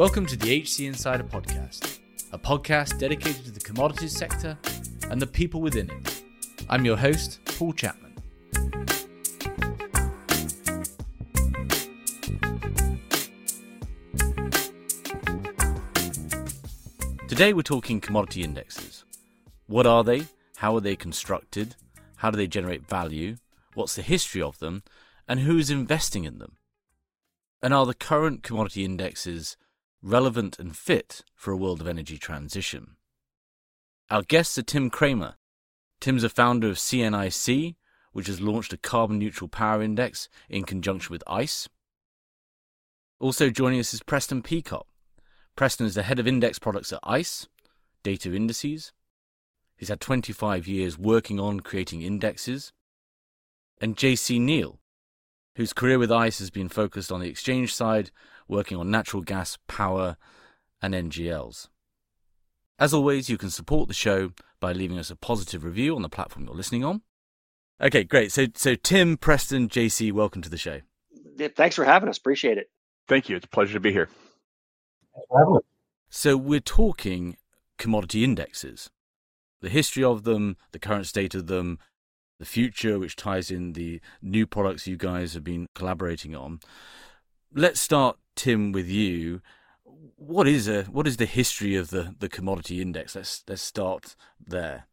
Welcome to the HC Insider Podcast, a podcast dedicated to the commodities sector and the people within it. I'm your host, Paul Chapman. Today we're talking commodity indexes. What are they? How are they constructed? How do they generate value? What's the history of them? And who is investing in them? And are the current commodity indexes relevant and fit for a world of energy transition? Our guests are Tim Kramer. Tim's a founder of CNIC, which has launched a carbon neutral power index in conjunction with ICE. Also joining us is Preston Peacock. Preston is the head of index products at ICE, Data Indices. He's had 25 years working on creating indexes. And JC Kneale, whose career with ICE has been focused on the exchange side, working on natural gas, power, and NGLs. As always, you can support the show by leaving us a positive review on the platform you're listening on. Okay, great. So, so Tim, Preston, JC, welcome to the show. Thanks for having us. Appreciate it. Thank you. It's a pleasure to be here. So, we're talking commodity indexes, the history of them, the current state of them, the future, which ties in the new products you guys have been collaborating on. Let's start, Tim, with you. What is a what is the history of the, the commodity index? Let's let's start there.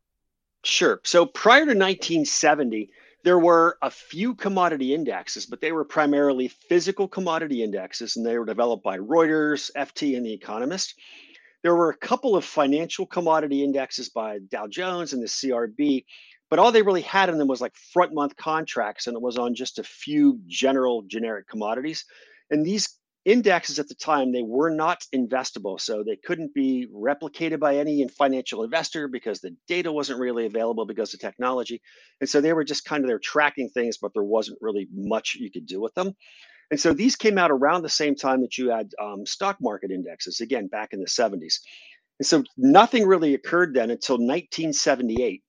Sure. So prior to 1970, there were a few commodity indexes, but they were primarily physical commodity indexes, and they were developed by Reuters, FT, and The Economist. There were a couple of financial commodity indexes by Dow Jones and the CRB, but all they really had in them was like front month contracts, and it was on just a few general generic commodities. And these indexes at the time they were not investable so they couldn't be replicated by any financial investor because the data wasn't really available because of technology. And so they were just kind of there tracking things but there wasn't really much you could do with them. And so these came out around the same time that you had um, stock market indexes again back in the 70s and so nothing really occurred then until 1978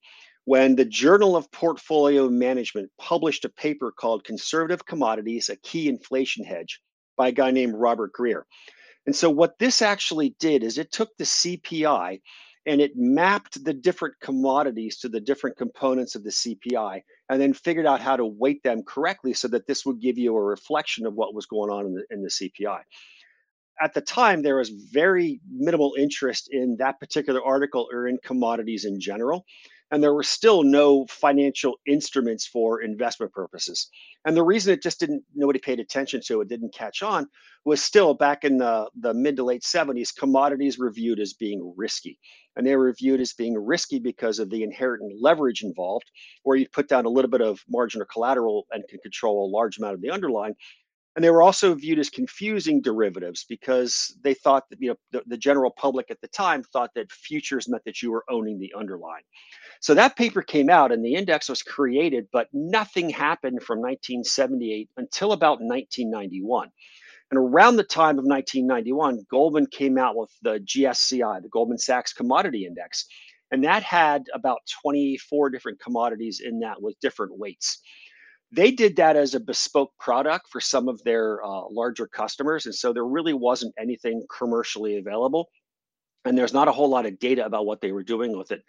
when the Journal of Portfolio Management published a paper called Conservative Commodities, a Key Inflation Hedge by a guy named Robert Greer. And so, what this actually did is it took the CPI and it mapped the different commodities to the different components of the CPI and then figured out how to weight them correctly so that this would give you a reflection of what was going on in the, in the CPI. At the time, there was very minimal interest in that particular article or in commodities in general and there were still no financial instruments for investment purposes. And the reason it just didn't, nobody paid attention to it, didn't catch on, was still back in the, the mid to late 70s, commodities were viewed as being risky. And they were viewed as being risky because of the inherent leverage involved, where you put down a little bit of margin or collateral and can control a large amount of the underlying. And they were also viewed as confusing derivatives because they thought that you know the, the general public at the time thought that futures meant that you were owning the underlying. So that paper came out and the index was created, but nothing happened from 1978 until about 1991. And around the time of 1991, Goldman came out with the GSCI, the Goldman Sachs Commodity Index. And that had about 24 different commodities in that with different weights. They did that as a bespoke product for some of their uh, larger customers. And so there really wasn't anything commercially available and there's not a whole lot of data about what they were doing with it.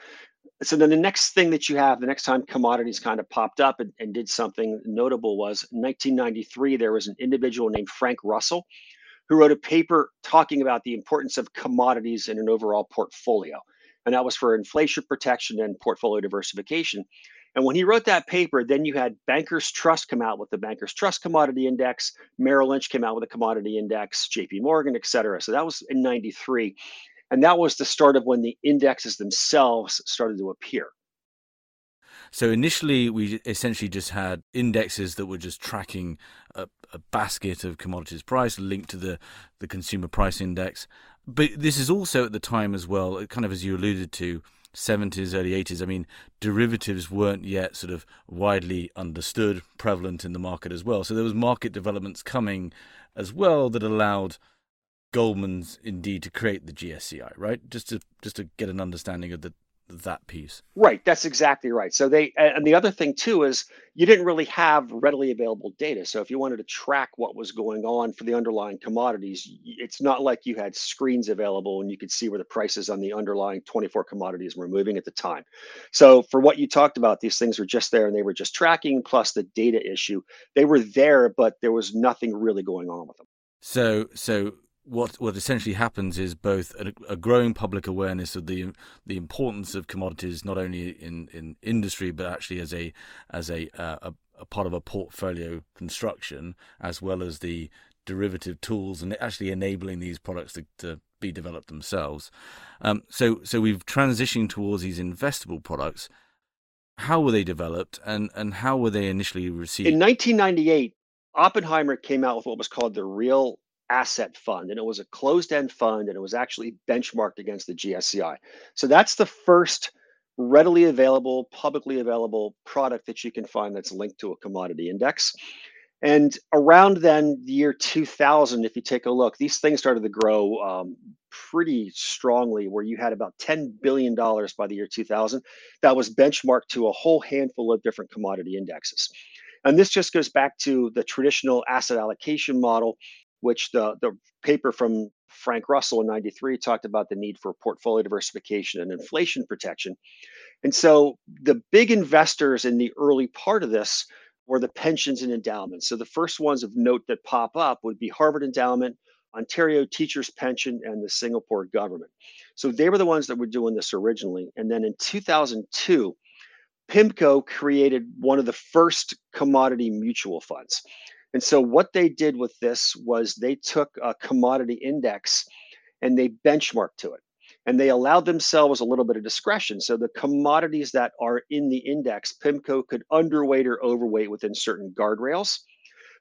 So then the next thing that you have, the next time commodities kind of popped up and, and did something notable was 1993, there was an individual named Frank Russell who wrote a paper talking about the importance of commodities in an overall portfolio. And that was for inflation protection and portfolio diversification. And when he wrote that paper, then you had Bankers Trust come out with the Bankers Trust Commodity Index, Merrill Lynch came out with a commodity index, JP Morgan, et cetera. So that was in 93. And that was the start of when the indexes themselves started to appear. So initially, we essentially just had indexes that were just tracking a, a, basket of commodities price linked to the, the consumer price index. But this is also at the time as well, kind of as you alluded to, 70s, early 80s. I mean, derivatives weren't yet sort of widely understood, prevalent in the market as well. So there was market developments coming as well that allowed Goldman's indeed to create the GSCI, right? Just to just to get an understanding of the that piece. Right, that's exactly right. So they and the other thing too is you didn't really have readily available data. So if you wanted to track what was going on for the underlying commodities, it's not like you had screens available and you could see where the prices on the underlying 24 commodities were moving at the time. So for what you talked about, these things were just there and they were just tracking plus the data issue. They were there, but there was nothing really going on with them. So so what what essentially happens is both a, a, growing public awareness of the the importance of commodities, not only in, in industry but actually as a as a, uh, a, a part of a portfolio construction, as well as the derivative tools and actually enabling these products to, to be developed themselves. Um, so so we've transitioned towards these investable products. How were they developed, and and how were they initially received? In 1998, Oppenheimer came out with what was called the Real asset fund and it was a closed end fund and it was actually benchmarked against the GSCI. So that's the first readily available, publicly available product that you can find that's linked to a commodity index. And around then, the year 2000, if you take a look, these things started to grow um, pretty strongly, where you had about $10 billion by the year 2000 that was benchmarked to a whole handful of different commodity indexes. And this just goes back to the traditional asset allocation model which the, the paper from Frank Russell in 93 talked about the need for portfolio diversification and inflation protection. And so the big investors in the early part of this were the pensions and endowments. So the first ones of note that pop up would be Harvard Endowment, Ontario Teachers Pension, and the Singapore government. So they were the ones that were doing this originally. And then in 2002, PIMCO created one of the first commodity mutual funds. And so what they did with this was they took a commodity index and they benchmarked to it. And they allowed themselves a little bit of discretion. So the commodities that are in the index, PIMCO could underweight or overweight within certain guardrails.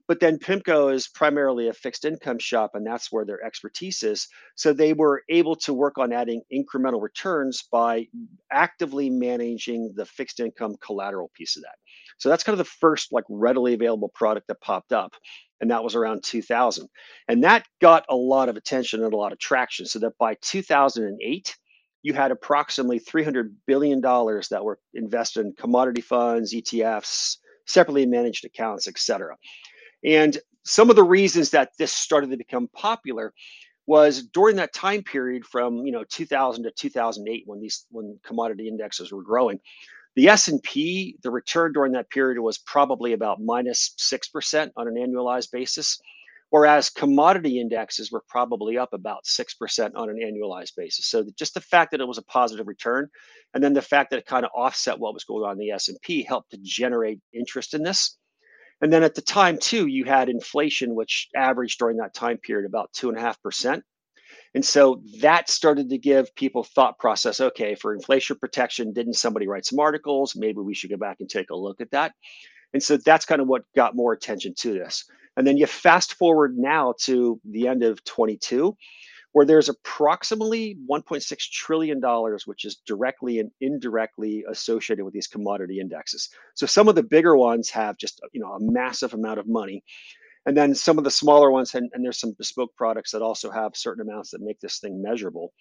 But then PIMCO is primarily a fixed income shop, and that's where their expertise is. So they were able to work on adding incremental returns by actively managing the fixed income collateral piece of that. So that's kind of the first like readily available product that popped up. And that was around 2000. And that got a lot of attention and a lot of traction. So that by 2008, you had approximately $300 billion that were invested in commodity funds, ETFs, separately managed accounts, et cetera. And some of the reasons that this started to become popular was during that time period from you know 2000 to 2008 when these when commodity indexes were growing the s&p the return during that period was probably about minus 6% on an annualized basis whereas commodity indexes were probably up about 6% on an annualized basis so just the fact that it was a positive return and then the fact that it kind of offset what was going on in the s&p helped to generate interest in this and then at the time, too, you had inflation, which averaged during that time period about two and a half percent. And so that started to give people thought process. Okay, for inflation protection, didn't somebody write some articles? Maybe we should go back and take a look at that. And so that's kind of what got more attention to this. And then you fast forward now to the end of 22, where there's approximately 1.6 trillion dollars which is directly and indirectly associated with these commodity indexes so some of the bigger ones have just you know a massive amount of money and then some of the smaller ones and, and there's some bespoke products that also have certain amounts that make this thing measurable.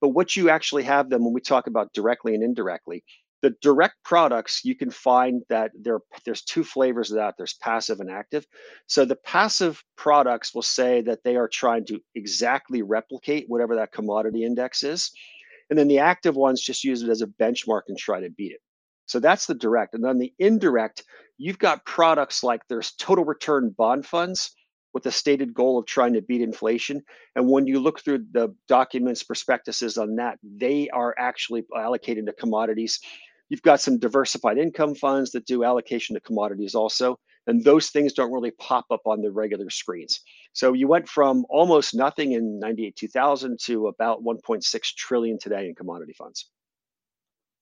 But what you actually have them when we talk about directly and indirectly the direct products you can find that there there's two flavors of that. There's passive and active. So the passive products will say that they are trying to exactly replicate whatever that commodity index is. And then the active ones just use it as a benchmark and try to beat it. So that's the direct. And then the indirect you've got products like there's total return bond funds with the stated goal of trying to beat inflation. And when you look through the documents, prospectuses on that, they are actually allocated to commodities You've got some diversified income funds that do allocation to commodities also. And those things don't really pop up on the regular screens. So you went from almost nothing in 98 2000 to about 1.6 trillion today in commodity funds.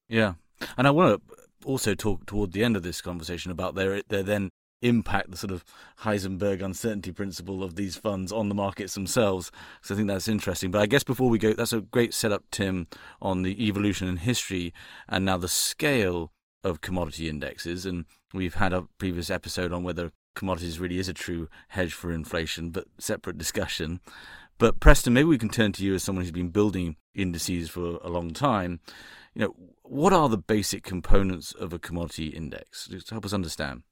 Yeah. And I want to also talk toward the end of this conversation about their their then impact the sort of Heisenberg uncertainty principle of these funds on the markets themselves. So I think that's interesting. But I guess before we go, that's a great setup, Tim, on the evolution and history and now the scale of commodity indexes. And we've had a previous episode on whether commodities really is a true hedge for inflation, but separate discussion. But Preston, maybe we can turn to you as someone who's been building indices for a long time. You know, what are the basic components of a commodity index? Just help us understand.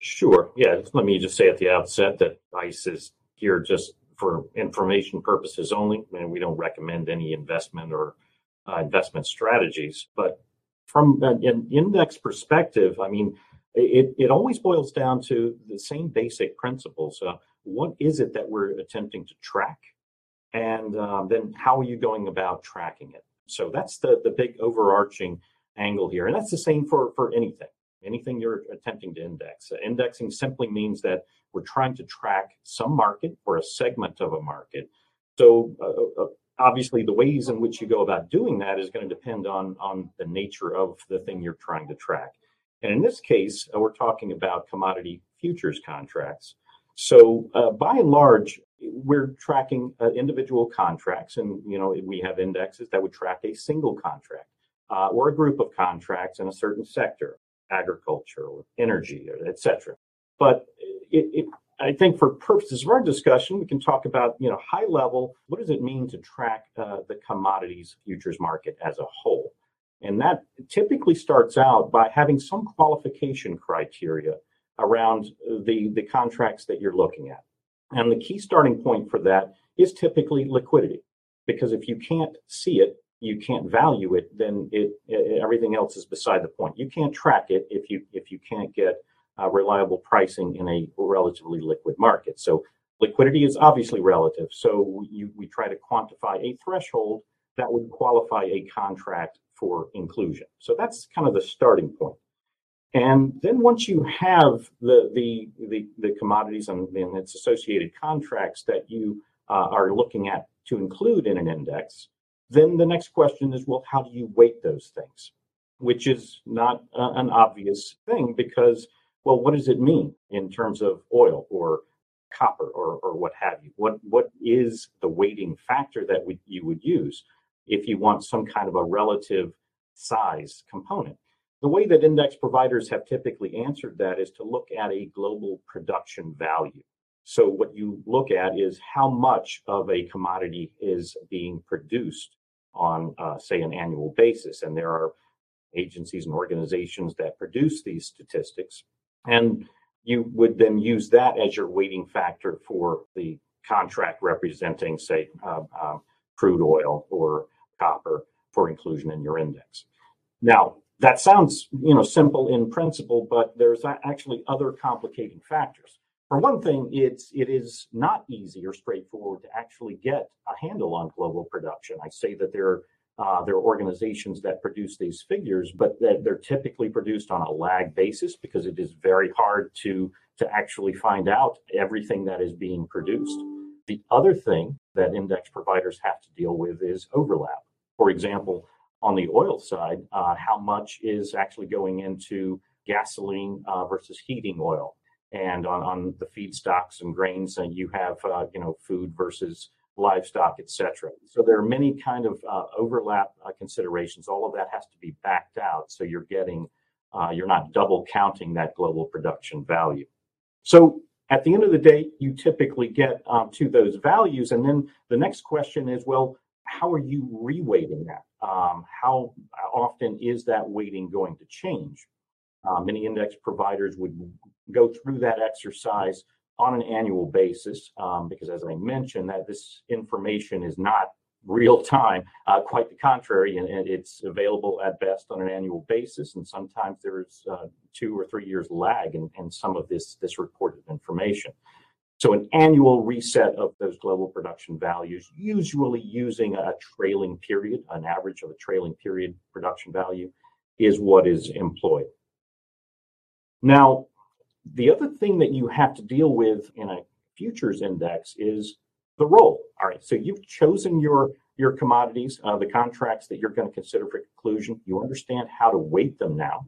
Sure. Yeah. Let me just say at the outset that ICE is here just for information purposes only, and we don't recommend any investment or uh, investment strategies. But from an index perspective, I mean, it, it always boils down to the same basic principles. Uh, what is it that we're attempting to track? And um, then how are you going about tracking it? So that's the, the big overarching angle here. And that's the same for, for anything, anything you're attempting to index. Uh, indexing simply means that we're trying to track some market or a segment of a market. So uh, uh obviously the ways in which you go about doing that is going to depend on, on the nature of the thing you're trying to track. And in this case, uh, we're talking about commodity futures contracts. So uh, by and large, we're tracking uh, individual contracts, and you know we have indexes that would track a single contract uh, or a group of contracts in a certain sector, agriculture or energy, etc. But it, it, I think for purposes of our discussion, we can talk about you know high level. What does it mean to track uh, the commodities futures market as a whole? And that typically starts out by having some qualification criteria around the, the contracts that you're looking at. And the key starting point for that is typically liquidity, because if you can't see it, you can't value it, then it, it everything else is beside the point. You can't track it if you if you can't get uh, reliable pricing in a relatively liquid market. So liquidity is obviously relative. So you, we try to quantify a threshold that would qualify a contract for inclusion. So that's kind of the starting point. And then once you have the the the, the commodities and, and, its associated contracts that you uh, are looking at to include in an index, then the next question is, well, how do you weight those things? Which is not an obvious thing because, well, what does it mean in terms of oil or copper or, or what have you? What what is the weighting factor that we, you would use if you want some kind of a relative size component? The way that index providers have typically answered that is to look at a global production value. So, what you look at is how much of a commodity is being produced on, uh, say, an annual basis. And there are agencies and organizations that produce these statistics. And you would then use that as your weighting factor for the contract representing, say, uh, uh, crude oil or copper for inclusion in your index. Now, that sounds you know simple in principle but there's actually other complicating factors. For one thing it's it is not easy or straightforward to actually get a handle on global production. I say that there uh, there are organizations that produce these figures but that they're typically produced on a lag basis because it is very hard to to actually find out everything that is being produced. The other thing that index providers have to deal with is overlap. For example on the oil side, uh, how much is actually going into gasoline uh, versus heating oil, and on, on the feedstocks and grains, uh, you have uh, you know food versus livestock, etc. So there are many kind of uh, overlap considerations. All of that has to be backed out, so you're getting you're not double counting that global production value. So at the end of the day, you typically get um, to those values, and then the next question is, well, how are you reweighting that? Um, how often is that weighting going to change? Uh, many index providers would go through that exercise on an annual basis um, because, as I mentioned, that this information is not real time. Uh, quite the contrary, and, and, it's available at best on an annual basis, and sometimes there's uh, two or three years lag in, in some of this this reported information. So an annual reset of those global production values, usually using a trailing period, an average of a trailing period production value, is what is employed. Now, the other thing that you have to deal with in a futures index is the roll. All right, so you've chosen your your commodities, uh, the contracts that you're going to consider for conclusion. You understand how to weight them now,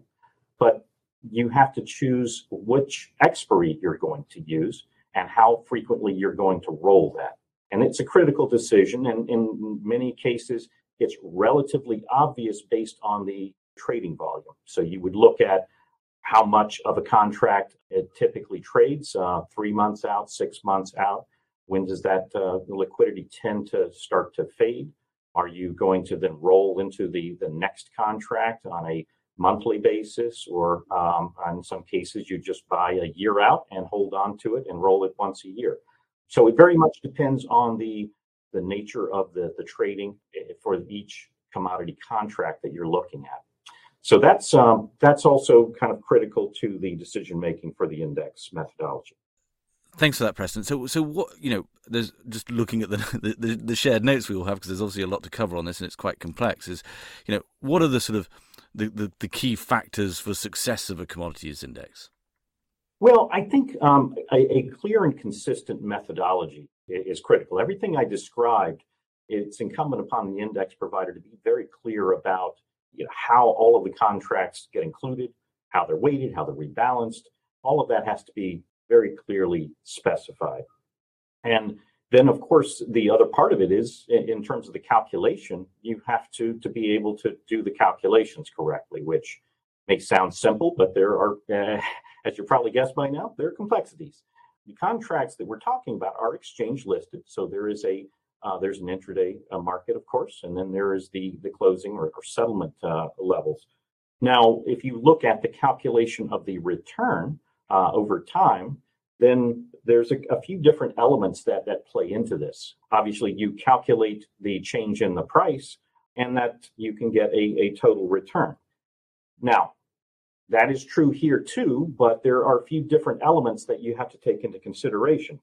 but you have to choose which expiry you're going to use and how frequently you're going to roll that. And it's a critical decision. And in many cases, it's relatively obvious based on the trading volume. So you would look at how much of a contract it typically trades uh, three months out, six months out. When does that uh, liquidity tend to start to fade? Are you going to then roll into the, the next contract on a monthly basis, or um, in some cases, you just buy a year out and hold on to it and roll it once a year? So it very much depends on the the nature of the, the trading eh, for each commodity contract that you're looking at. So that's um, that's also kind of critical to the decision making for the index methodology. Thanks for that, Preston. So, so what you know, there's just looking at the the, the shared notes we all have because there's obviously a lot to cover on this and it's quite complex. Is you know, what are the sort of the, the, the key factors for success of a commodities index? Well, I think um, a, a, clear and consistent methodology is critical. Everything I described, it's incumbent upon the index provider to be very clear about you know, how all of the contracts get included, how they're weighted, how they're rebalanced. All of that has to be very clearly specified. And then, of course, the other part of it is in terms of the calculation, you have to, to be able to do the calculations correctly, which may sound simple, but there are, uh, as you probably guessed by now, there are complexities. The contracts that we're talking about are exchange listed, so there is a uh, there's an intraday uh, market, of course, and then there is the the closing or, or settlement uh, levels. Now, if you look at the calculation of the return uh, over time, then there's a, a, few different elements that that play into this. Obviously, you calculate the change in the price, and that you can get a, a total return. Now, that is true here too, but there are a few different elements that you have to take into consideration.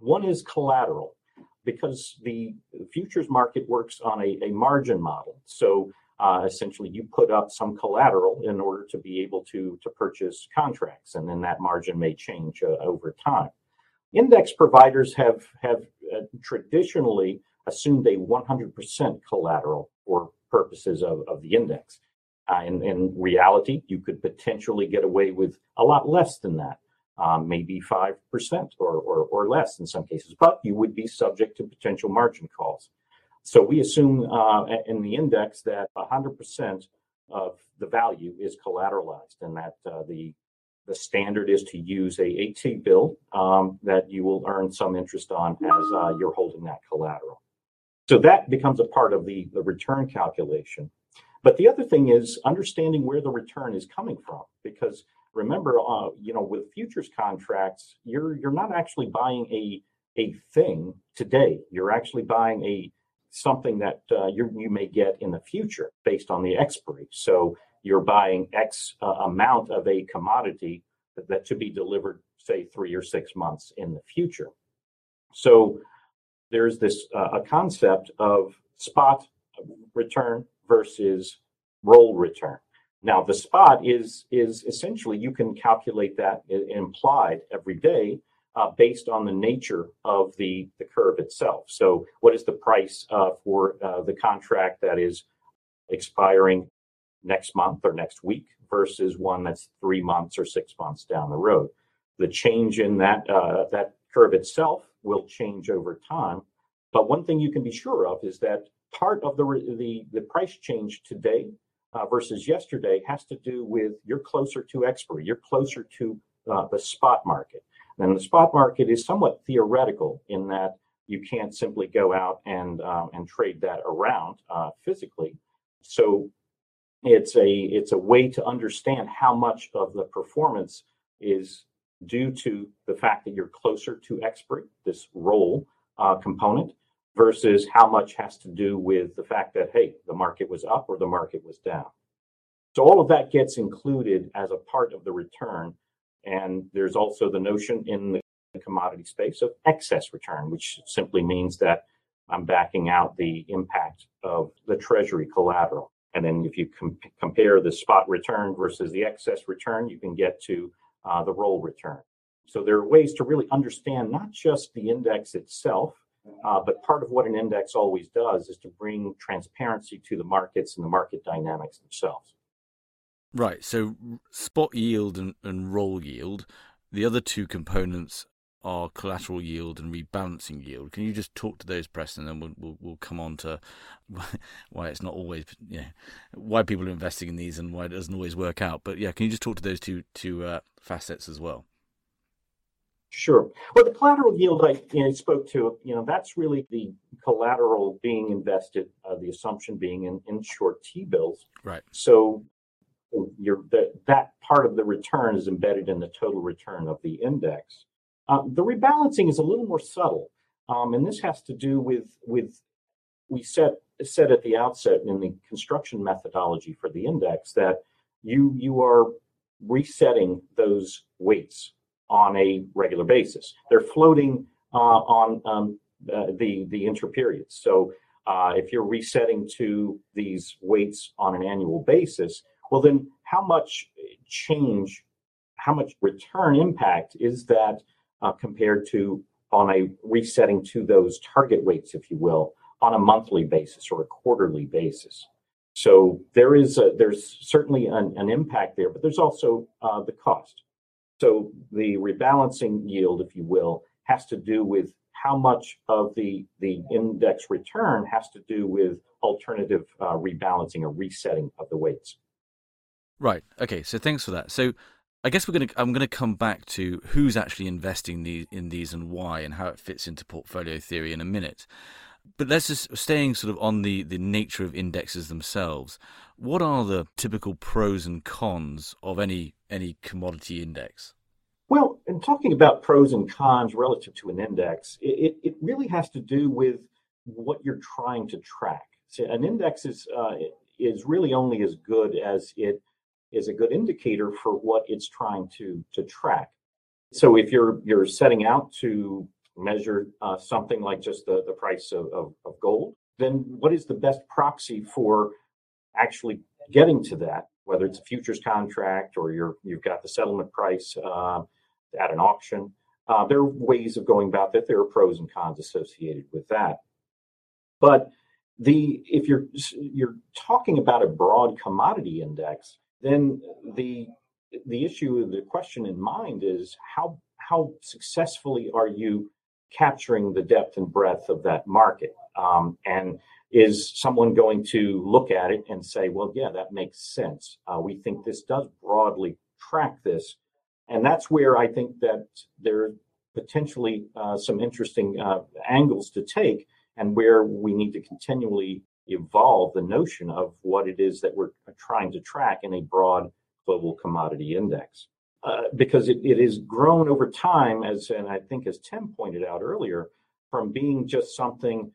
One is collateral, because the futures market works on a, a margin model. So uh, essentially, you put up some collateral in order to be able to, to purchase contracts, and then that margin may change uh, over time. Index providers have, have uh, traditionally assumed a 100% collateral for purposes of, of the index. Uh, in, in reality, you could potentially get away with a lot less than that, um, maybe 5% or, or, or less in some cases, but you would be subject to potential margin calls. So we assume uh, in the index that 100% of the value is collateralized and that uh, the the standard is to use a, a T-bill um, that you will earn some interest on as uh, you're holding that collateral. So that becomes a part of the, the return calculation. But the other thing is understanding where the return is coming from, because remember, uh, you know, with futures contracts, you're you're not actually buying a a thing today. You're actually buying a something that uh, you you may get in the future based on the expiry. So you're buying X uh, amount of a commodity that, that to be delivered, say, three or six months in the future. So there's this uh, a concept of spot return versus roll return. Now the spot is is essentially you can calculate that implied every day uh, based on the nature of the the curve itself. So what is the price uh, for uh, the contract that is expiring next month or next week versus one that's three months or six months down the road? The change in that uh, that curve itself will change over time. But one thing you can be sure of is that part of the the, the price change today uh, versus yesterday has to do with you're closer to expiry, you're closer to uh, the spot market. And the spot market is somewhat theoretical in that you can't simply go out and um, and trade that around uh, physically. So it's a it's a way to understand how much of the performance is due to the fact that you're closer to expiry, this roll uh, component, versus how much has to do with the fact that, hey, the market was up or the market was down. So all of that gets included as a part of the return. And there's also the notion in the commodity space of excess return, which simply means that I'm backing out the impact of the treasury collateral. And then if you com- compare the spot return versus the excess return, you can get to uh, the roll return. So there are ways to really understand not just the index itself, uh, but part of what an index always does is to bring transparency to the markets and the market dynamics themselves. Right. So spot yield and, and roll yield, the other two components are collateral yield and rebalancing yield. Can you just talk to those, Preston, and then we'll, we'll, we'll come on to why it's not always, yeah, why people are investing in these and why it doesn't always work out. But yeah, can you just talk to those two two uh, facets as well? Sure. Well, the collateral yield I you know, spoke to, you know, that's really the collateral being invested, uh, the assumption being in, in short T bills. Right. So your the, that part of the return is embedded in the total return of the index. Uh, the rebalancing is a little more subtle, um, and this has to do with with we set said at the outset in the construction methodology for the index that you you are resetting those weights on a regular basis. They're floating uh, on um, uh, the the interperiods. So uh, if you're resetting to these weights on an annual basis, well, then how much change, how much return impact is that uh, compared to on a resetting to those target weights, if you will, on a monthly basis or a quarterly basis? So there is a, there's certainly an, an, impact there, but there's also uh, the cost. So the rebalancing yield, if you will, has to do with how much of the the index return has to do with alternative uh, rebalancing or resetting of the weights. Right. Okay. So thanks for that. So I guess we're going to I'm going to come back to who's actually investing these, in these and why and how it fits into portfolio theory in a minute. But let's just staying sort of on the the nature of indexes themselves. What are the typical pros and cons of any any commodity index? Well, in talking about pros and cons relative to an index, it, it really has to do with what you're trying to track. So an index is uh, is really only as good as it is a good indicator for what it's trying to to track. So if you're you're setting out to measure uh, something like just the, the price of, of, of gold, then what is the best proxy for actually getting to that? Whether it's a futures contract or you're you've got the settlement price uh, at an auction, uh, there are ways of going about that. There are pros and cons associated with that. But the if you're you're talking about a broad commodity index, then the the issue, the question in mind is how how successfully are you capturing the depth and breadth of that market? Um, and is someone going to look at it and say, well, yeah, that makes sense. Uh, we think this does broadly track this. And that's where I think that there are potentially uh, some interesting uh, angles to take and where we need to continually evolve the notion of what it is that we're trying to track in a broad global commodity index. Uh, because it, it has grown over time, as and I think as Tim pointed out earlier, from being just something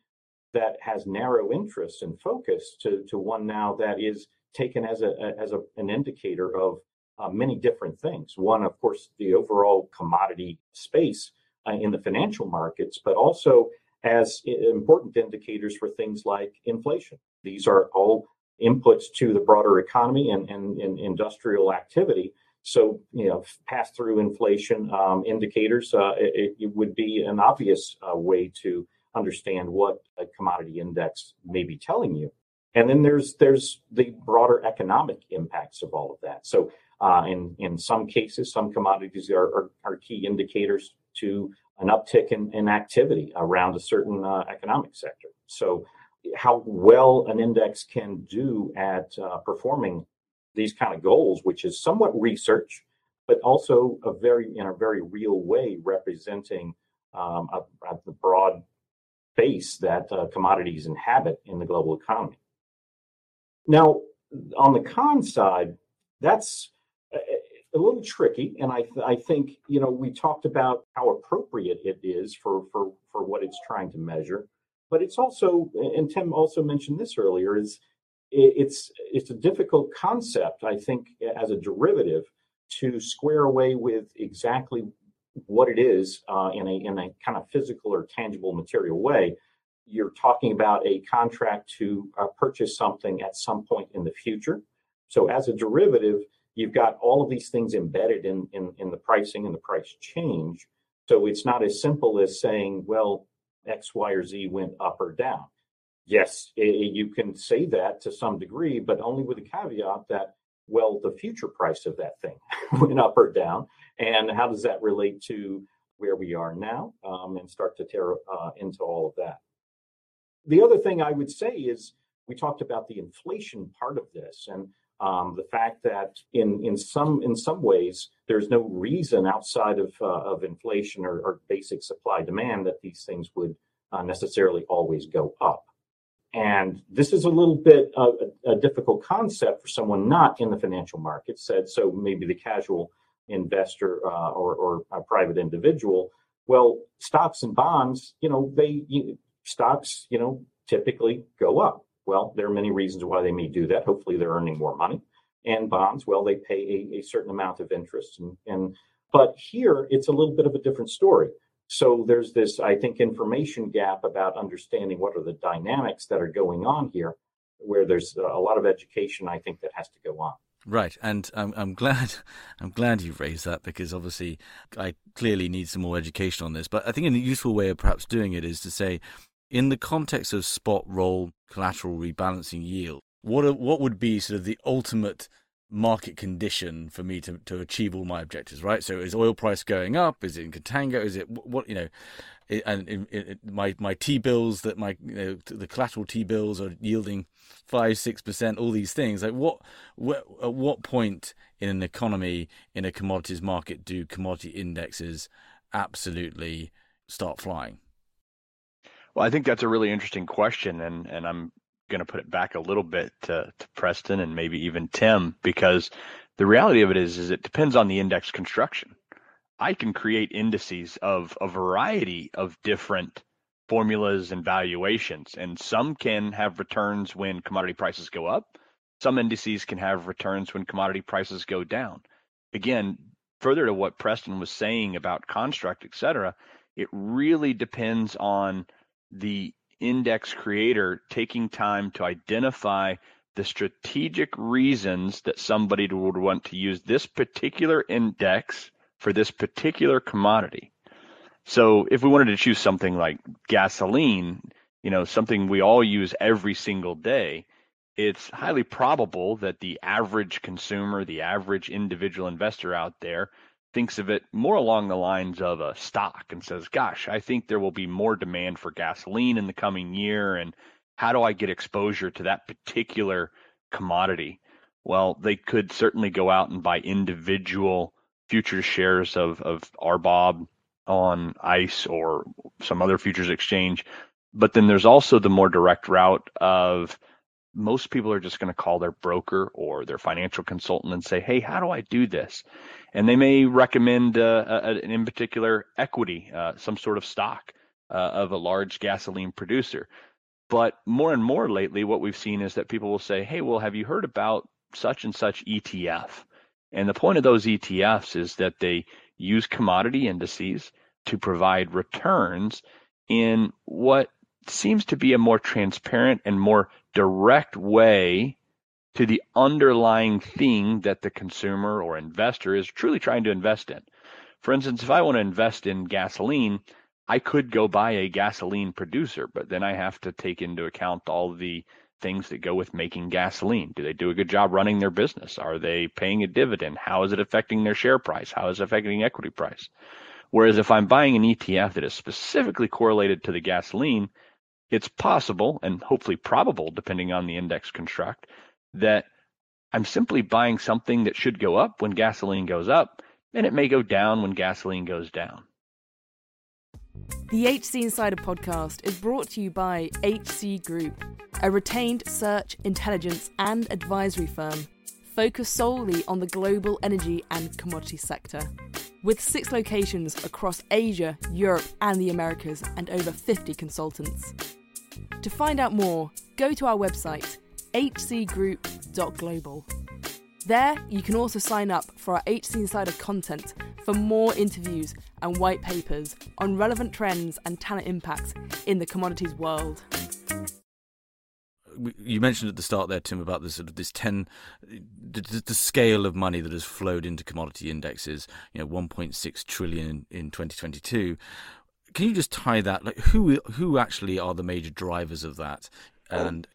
that has narrow interest and focus to, to one now that is taken as a as a, an indicator of uh, many different things. One, of course, the overall commodity space uh, in the financial markets, but also as important indicators for things like inflation. These are all inputs to the broader economy and, and, and industrial activity. So, you know, pass through inflation um, indicators, uh, it, it, would be an obvious uh, way to understand what a commodity index may be telling you. And then there's there's the broader economic impacts of all of that. So, uh, in in some cases, some commodities are, are, are key indicators to an uptick in, in activity around a certain uh, economic sector. So, how well an index can do at uh, performing these kind of goals, which is somewhat research, but also a very in a very real way representing um, a, a, the broad base that uh, commodities inhabit in the global economy. Now, on the con side, that's a little tricky, and I th- I think you know we talked about how appropriate it is for for for what it's trying to measure, but it's also and Tim also mentioned this earlier is it's it's a difficult concept I think as a derivative to square away with exactly what it is uh, in a in a kind of physical or tangible material way. You're talking about a contract to uh, purchase something at some point in the future. So as a derivative, you've got all of these things embedded in, in, in the pricing and the price change. So it's not as simple as saying, well, X, Y, or Z went up or down. Yes, it, you can say that to some degree, but only with a caveat that, well, the future price of that thing went up or down. And how does that relate to where we are now um, and start to tear uh, into all of that? The other thing I would say is we talked about the inflation part of this. And Um, the fact that in in some in some ways there's no reason outside of uh, of inflation or, or, basic supply demand that these things would uh, necessarily always go up. And this is a little bit of a, a, difficult concept for someone not in the financial market. Said so, maybe the casual investor uh, or, or a private individual. Well, stocks and bonds, you know, they you, stocks, you know, typically go up. Well, there are many reasons why they may do that. Hopefully, they're earning more money. And bonds, well, they pay a, a certain amount of interest. And, and but here, it's a little bit of a different story. So there's this, I think, information gap about understanding what are the dynamics that are going on here, where there's a lot of education, I think, that has to go on. Right, and I'm I'm glad I'm glad you've raised that because obviously I clearly need some more education on this. But I think a useful way of perhaps doing it is to say, in the context of spot roll collateral rebalancing yield, what are, what would be sort of the ultimate market condition for me to, to achieve all my objectives, right? So is oil price going up? Is it in contango? Is it what you know? It, and it, it, my my T bills that my you know the collateral T bills are yielding five six percent. All these things like what, what at what point in an economy in a commodities market do commodity indexes absolutely start flying? Well, I think that's a really interesting question, and and I'm going to put it back a little bit to, to Preston and maybe even Tim because the reality of it is is it depends on the index construction. I can create indices of a variety of different formulas and valuations, and some can have returns when commodity prices go up. Some indices can have returns when commodity prices go down. Again, further to what Preston was saying about construct, et cetera, it really depends on the index creator taking time to identify the strategic reasons that somebody would want to use this particular index for this particular commodity. So if we wanted to choose something like gasoline, you know, something we all use every single day, it's highly probable that the average consumer, the average individual investor out there thinks of it more along the lines of a stock and says, gosh, I think there will be more demand for gasoline in the coming year. And how do I get exposure to that particular commodity? Well, they could certainly go out and buy individual futures shares of, of RBOB on ICE or some other futures exchange. But then there's also the more direct route of most people are just going to call their broker or their financial consultant and say, Hey, how do I do this? And they may recommend, uh, a, in particular, equity, uh, some sort of stock uh, of a large gasoline producer. But more and more lately, what we've seen is that people will say, Hey, well, have you heard about such and such ETF? And the point of those ETFs is that they use commodity indices to provide returns in what seems to be a more transparent and more direct way to the underlying thing that the consumer or investor is truly trying to invest in. For instance, if I want to invest in gasoline, I could go buy a gasoline producer, but then I have to take into account all the things that go with making gasoline. Do they do a good job running their business? Are they paying a dividend? How is it affecting their share price? How is it affecting equity price? Whereas if I'm buying an ETF that is specifically correlated to the gasoline, it's possible and hopefully probable, depending on the index construct, that I'm simply buying something that should go up when gasoline goes up, and it may go down when gasoline goes down. The HC Insider podcast is brought to you by HC Group, a retained search, intelligence, and advisory firm focused solely on the global energy and commodity sector. With six locations across Asia, Europe, and the Americas, and over 50 consultants. To find out more, go to our website, hcgroup.global. There, you can also sign up for our HC Insider content for more interviews and white papers on relevant trends and talent impacts in the commodities world. You mentioned at the start there, Tim, about this sort of this ten, the, the scale of money that has flowed into commodity indexes. You know, 1.6 trillion in, in 2022 can you just tie that? Like, who who actually are the major drivers of that? Oh. And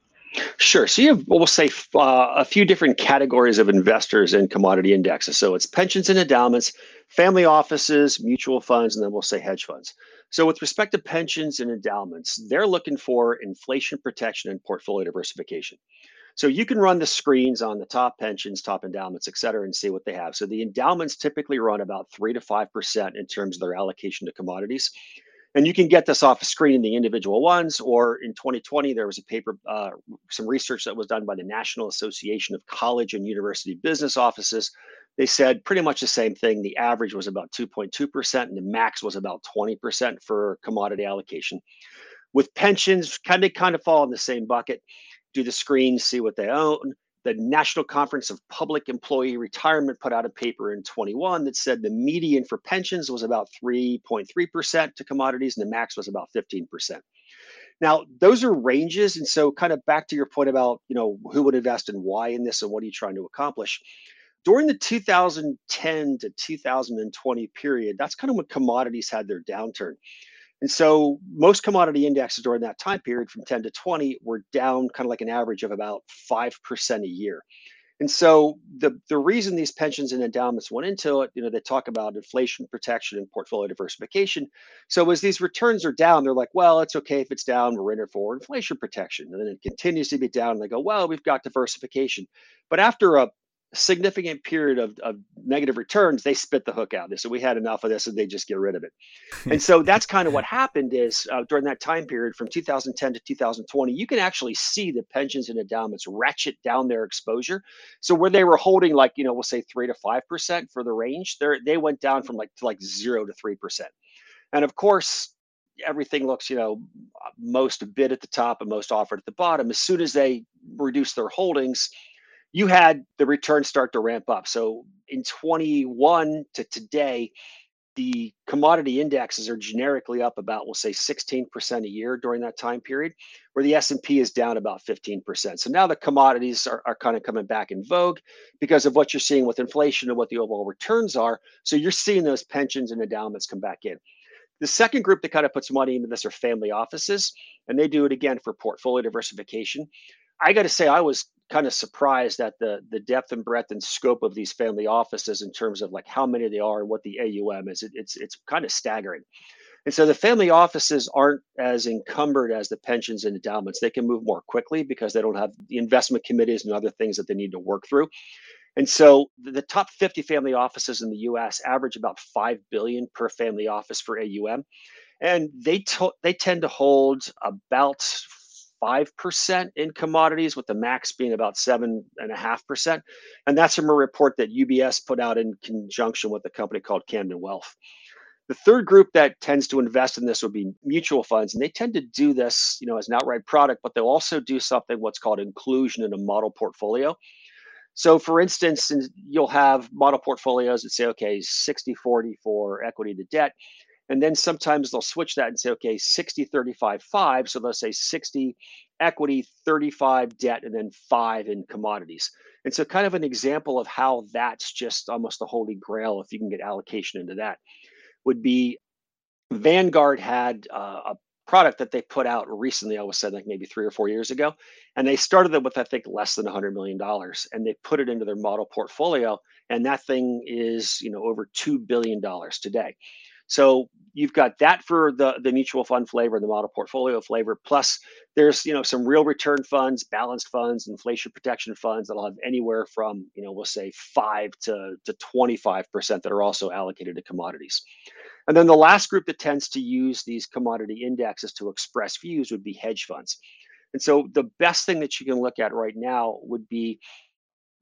Sure. So you have, we'll say, uh, a few different categories of investors in commodity indexes. So it's pensions and endowments, family offices, mutual funds, and then we'll say hedge funds. So with respect to pensions and endowments, they're looking for inflation protection and portfolio diversification. So you can run the screens on the top pensions, top endowments, et cetera, and see what they have. So the endowments typically run about three to five percent in terms of their allocation to commodities. And you can get this off a screen in the individual ones, or in 2020, there was a paper, uh, some research that was done by the National Association of College and University Business Offices. They said pretty much the same thing. The average was about 2.2%, and the max was about 20% for commodity allocation. With pensions, kind of kind of fall in the same bucket. Do the screens, see what they own the National Conference of Public Employee Retirement put out a paper in 21 that said the median for pensions was about 3.3% to commodities and the max was about 15%. Now, those are ranges. And so, kind of back to your point about, you know, who would invest and why in this and what are you trying to accomplish? During the 2010 to 2020 period, that's kind of when commodities had their downturn. And so most commodity indexes during that time period from 10 to 20 were down kind of like an average of about 5% a year. And so the, the reason these pensions and endowments went into it, you know, they talk about inflation protection and portfolio diversification. So as these returns are down, they're like, well, it's okay if it's down, we're in it for inflation protection. And then it continues to be down. And they go, well, we've got diversification. But after a significant period of, of negative returns, they spit the hook out. They said we had enough of this, and they just get rid of it. and so that's kind of what happened is uh, during that time period from 2010 to 2020, you can actually see the pensions and endowments ratchet down their exposure. So where they were holding like you know we'll say three to five percent for the range, they they went down from like to like zero to three percent. And of course, everything looks, you know, most bid at the top and most offered at the bottom. As soon as they reduce their holdings, you had the returns start to ramp up. So in 21 to today, the commodity indexes are generically up about we'll say 16% a year during that time period where the s&p is down about 15% so now the commodities are, are kind of coming back in vogue because of what you're seeing with inflation and what the overall returns are. So you're seeing those pensions and endowments come back in. The second group that kind of puts money into this are family offices and they do it again for portfolio diversification. I got to say i was kind of surprised at the the depth and breadth and scope of these family offices in terms of like how many they are and what the AUM is. It, it's it's kind of staggering. And so the family offices aren't as encumbered as the pensions and endowments. They can move more quickly because they don't have the investment committees and other things that they need to work through. And so the top 50 family offices in the US average about 5 billion per family office for AUM. And they to- they tend to hold about 5% in commodities, with the max being about 7.5%. And that's from a report that UBS put out in conjunction with a company called Campden Wealth. The third group that tends to invest in this would be mutual funds, and they tend to do this, you know, as an outright product, but they'll also do something what's called inclusion in a model portfolio. So, for instance, you'll have model portfolios that say, okay, 60 40 for equity to debt. And then sometimes they'll switch that and say, okay, 60, 35, 5. So they'll say 60 equity, 35 debt, and then five in commodities. And so, kind of an example of how that's just almost the holy grail if you can get allocation into that would be Vanguard had uh, a product that they put out recently, I was said like maybe three or four years ago. And they started it with, I think, less than $100 million. And they put it into their model portfolio. And that thing is, you know, over $2 billion today. So you've got that for the the mutual fund flavor, the model portfolio flavor. Plus, there's you know some real return funds, balanced funds, inflation protection funds that'll have anywhere from you know we'll say five to to 25 percent that are also allocated to commodities. And then the last group that tends to use these commodity indexes to express views would be hedge funds. And so the best thing that you can look at right now would be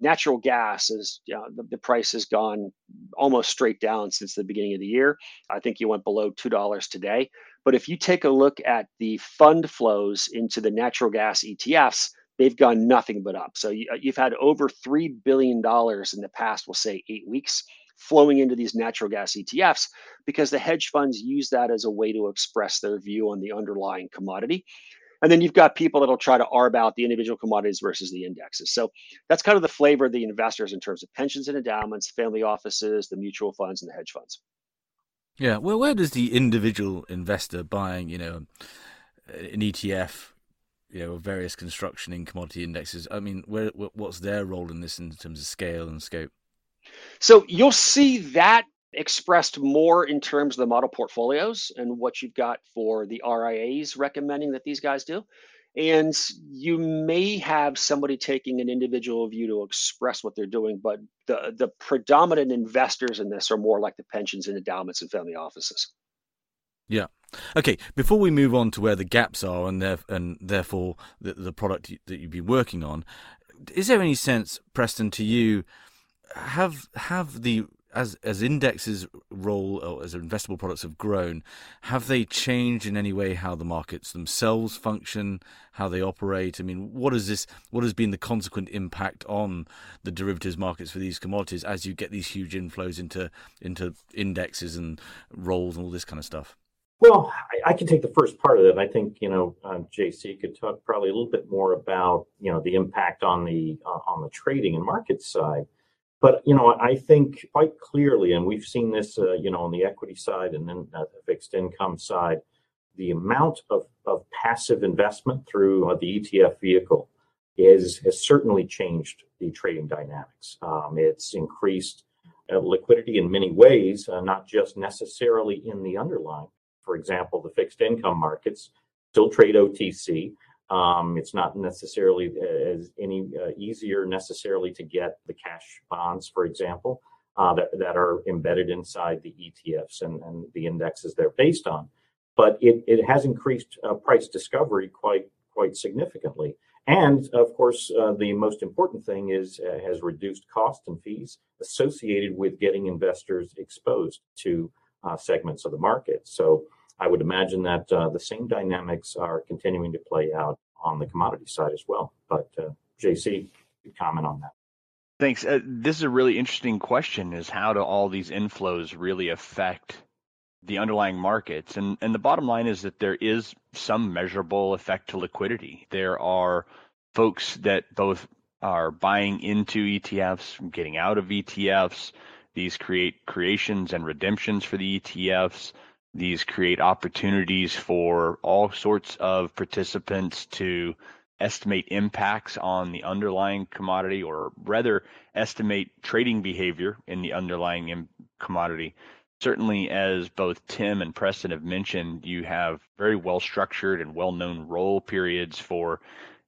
natural gas is you know, the, the, price has gone almost straight down since the beginning of the year. I think you went below two dollars today. But if you take a look at the fund flows into the natural gas ETFs, they've gone nothing but up. So you, have had over three billion dollars in the past, we'll say eight weeks, flowing into these natural gas ETFs because the hedge funds use that as a way to express their view on the underlying commodity. And then you've got people that'll try to arb out the individual commodities versus the indexes. So that's kind of the flavor of the investors in terms of pensions and endowments, family offices, the mutual funds, and the hedge funds. Yeah. Well, where does the individual investor buying, you know, an ETF, you know, various construction in commodity indexes? I mean, where what's their role in this in terms of scale and scope? So you'll see that expressed more in terms of the model portfolios and what you've got for the RIAs recommending that these guys do. and you may have somebody taking an individual view to express what they're doing, but the, the predominant investors in this are more like the pensions and endowments and family offices. Yeah. Okay. Before we move on to where the gaps are and, there, and therefore the, the product that you've been working on, is there any sense, Preston, to you, have have the as as indexes role or as investable products have grown, have they changed in any way how the markets themselves function, how they operate? I mean, what is this? What has been the consequent impact on the derivatives markets for these commodities as you get these huge inflows into into indexes and rolls and all this kind of stuff? Well, I, I, can take the first part of it. I think you know um, JC could talk probably a little bit more about you know the impact on the uh, on the trading and market side. But you know, I think quite clearly, and we've seen this, uh, you know, on the equity side and then uh, the fixed income side, the amount of, of passive investment through uh, the ETF vehicle is has certainly changed the trading dynamics. Um, it's increased uh, liquidity in many ways, uh, not just necessarily in the underlying. For example, the fixed income markets still trade OTC, um, it's not necessarily uh, as any uh, easier necessarily to get the cash bonds, for example, uh, that, that are embedded inside the ETFs and, and the indexes they're based on. But it, it has increased uh, price discovery quite quite significantly. And of course, uh, the most important thing is uh, has reduced cost and fees associated with getting investors exposed to segments of the market. So I would imagine that uh, the same dynamics are continuing to play out on the commodity side as well. But uh, JC, comment on that. Thanks. Uh, this is a really interesting question: is how do all these inflows really affect the underlying markets? And and the bottom line is that there is some measurable effect to liquidity. There are folks that both are buying into ETFs, getting out of ETFs. These create creations and redemptions for the ETFs. These create opportunities for all sorts of participants to estimate impacts on the underlying commodity or rather estimate trading behavior in the underlying commodity. Certainly, as both Tim and Preston have mentioned, you have very well structured and well known roll periods for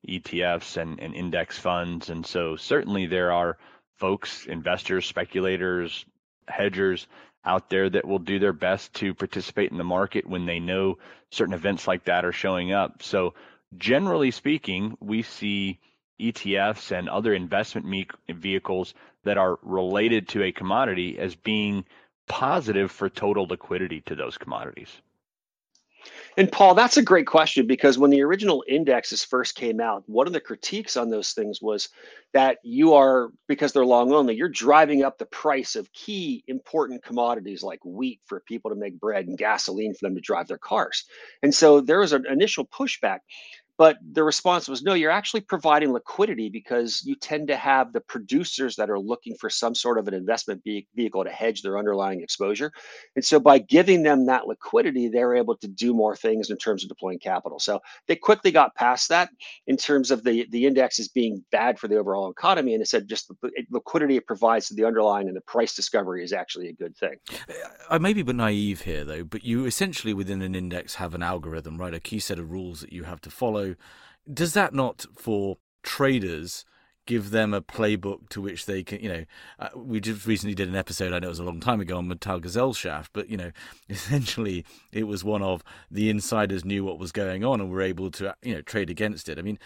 ETFs and, and index funds. And so, certainly, there are folks, investors, speculators, hedgers out there that will do their best to participate in the market when they know certain events like that are showing up. So, generally speaking, we see ETFs and other investment me- vehicles that are related to a commodity as being positive for total liquidity to those commodities. And Paul, that's a great question because when the original indexes first came out, one of the critiques on those things was that you are, because they're long only, you're driving up the price of key important commodities like wheat for people to make bread and gasoline for them to drive their cars. And so there was an initial pushback. But the response was no, you're actually providing liquidity because you tend to have the producers that are looking for some sort of an investment vehicle to hedge their underlying exposure. And so by giving them that liquidity, they're able to do more things in terms of deploying capital. So they quickly got past that in terms of the, the index as being bad for the overall economy. And it said just the liquidity it provides to the underlying and the price discovery is actually a good thing. I may be but naive here, though, but you essentially within an index have an algorithm, right? A key set of rules that you have to follow does that not for traders give them a playbook to which they can, you know, uh, we just recently did an episode, I know it was a long time ago on Metallgesellschaft, but, you know, essentially it was one of the insiders knew what was going on and were able to, you know, trade against it. I mean,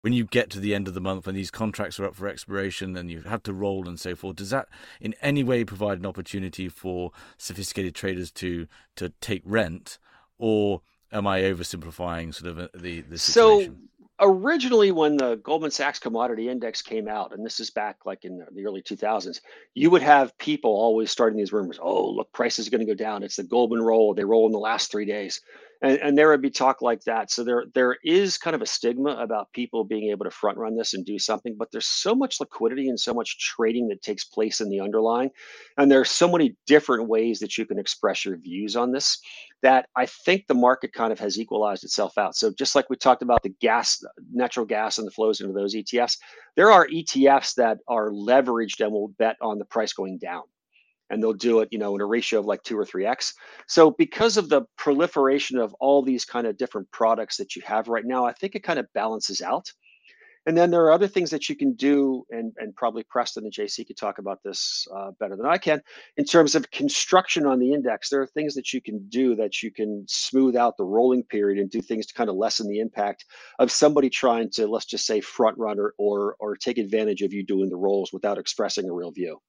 when you get to the end of the month and these contracts are up for expiration and you have to roll and so forth, does that in any way provide an opportunity for sophisticated traders to to take rent or am I oversimplifying sort of uh, the the situation? So originally when the Goldman Sachs commodity index came out, and this is back like in the early 2000s, you would have people always starting these rumors. Oh, look, price is going to go down. It's the Goldman roll. They roll in the last three days and, and there would be talk like that. So there there is kind of a stigma about people being able to front run this and do something, but there's so much liquidity and so much trading that takes place in the underlying, and there's so many different ways that you can express your views on this that I think the market kind of has equalized itself out. So just like we talked about the gas, natural gas, and the flows into those ETFs, there are ETFs that are leveraged and will bet on the price going down and they'll do it, you know, in a ratio of like two or three x. So because of the proliferation of all these kind of different products that you have right now, I think it kind of balances out. And then there are other things that you can do, and, and probably Preston and JC could talk about this uh, better than I can. In terms of construction on the index, there are things that you can do that you can smooth out the rolling period and do things to kind of lessen the impact of somebody trying to, let's just say, front run or, or, or take advantage of you doing the rolls without expressing a real view.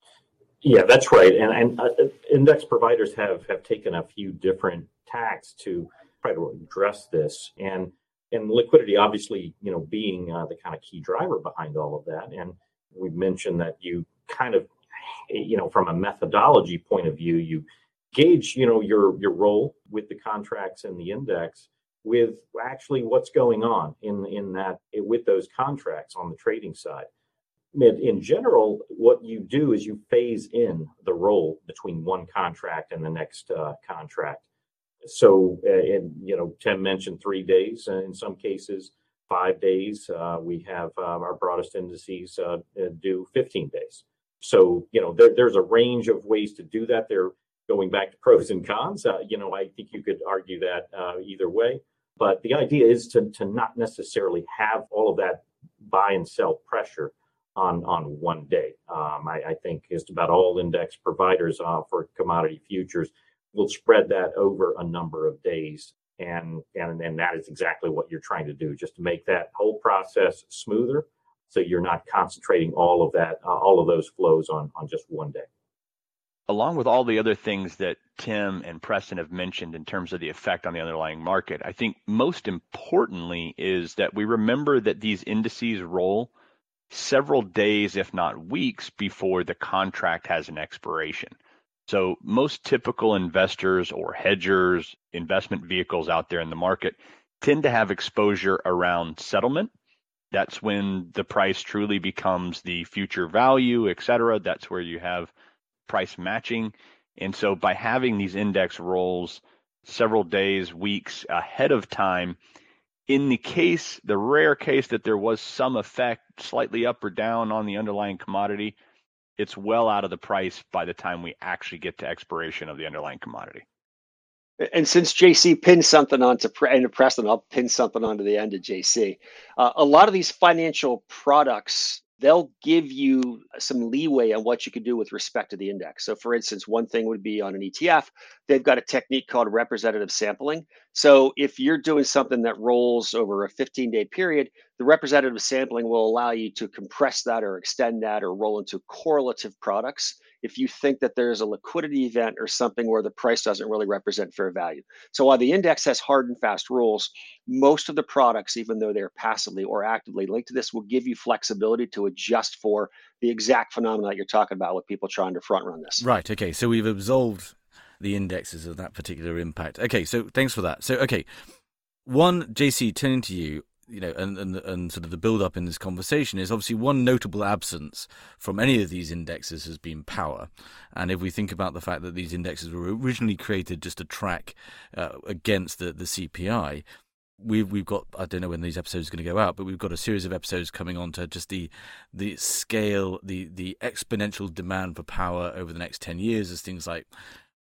Yeah, that's right. And, and uh, index providers have, have taken a few different tacks to try to address this. And and liquidity obviously you know being uh, the kind of key driver behind all of that and we mentioned that you kind of you know from a methodology point of view you gauge you know your your roll with the contracts and the index with actually what's going on in in that with those contracts on the trading side in general what you do is you phase in the roll between one contract and the next uh, contract so, uh, and you know, Tim mentioned three days uh, in some cases, five days. Uh, we have uh, our broadest indices uh, do 15 days. So, you know, there, there's a range of ways to do that. They're going back to pros and cons. you know, I think you could argue that either way. But the idea is to, to not necessarily have all of that buy and sell pressure on on one day. Um, I, I, think just about all index providers uh, for commodity futures we'll spread that over a number of days. And, and, and that is exactly what you're trying to do, just to make that whole process smoother. So you're not concentrating all of that, uh, all of those flows on, on just one day. Along with all the other things that Tim and Preston have mentioned in terms of the effect on the underlying market, I think most importantly is that we remember that these indices roll several days, if not weeks, before the contract has an expiration. So most typical investors or hedgers, investment vehicles out there in the market tend to have exposure around settlement. That's when the price truly becomes the future value, et cetera. That's where you have price matching. And so by having these index rolls several days, weeks ahead of time, in the case, the rare case that there was some effect slightly up or down on the underlying commodity, it's well out of the price by the time we actually get to expiration of the underlying commodity. And since JC pinned something onto and Preston, I'll pin something onto the end of JC. Uh, a lot of these financial products they'll give you some leeway on what you can do with respect to the index. So, for instance, one thing would be on an ETF, they've got a technique called representative sampling. So, if you're doing something that rolls over a 15 day period, the representative sampling will allow you to compress that or extend that or roll into correlative products if you think that there's a liquidity event or something where the price doesn't really represent fair value. So while the index has hard and fast rules, most of the products, even though they're passively or actively linked to this, will give you flexibility to adjust for the exact phenomenon that you're talking about with people trying to front run this. Right. Okay. So we've absolved the indexes of that particular impact. Okay. So thanks for that. So, okay. One, JC, turning to you, you know, and, and and sort of the build up in this conversation is obviously one notable absence from any of these indexes has been power. And if we think about the fact that these indexes were originally created just to track uh, against the, the CPI, we've we've got I don't know when these episodes are going to go out, but we've got a series of episodes coming on to just the the scale, the the exponential demand for power over the next ten years as things like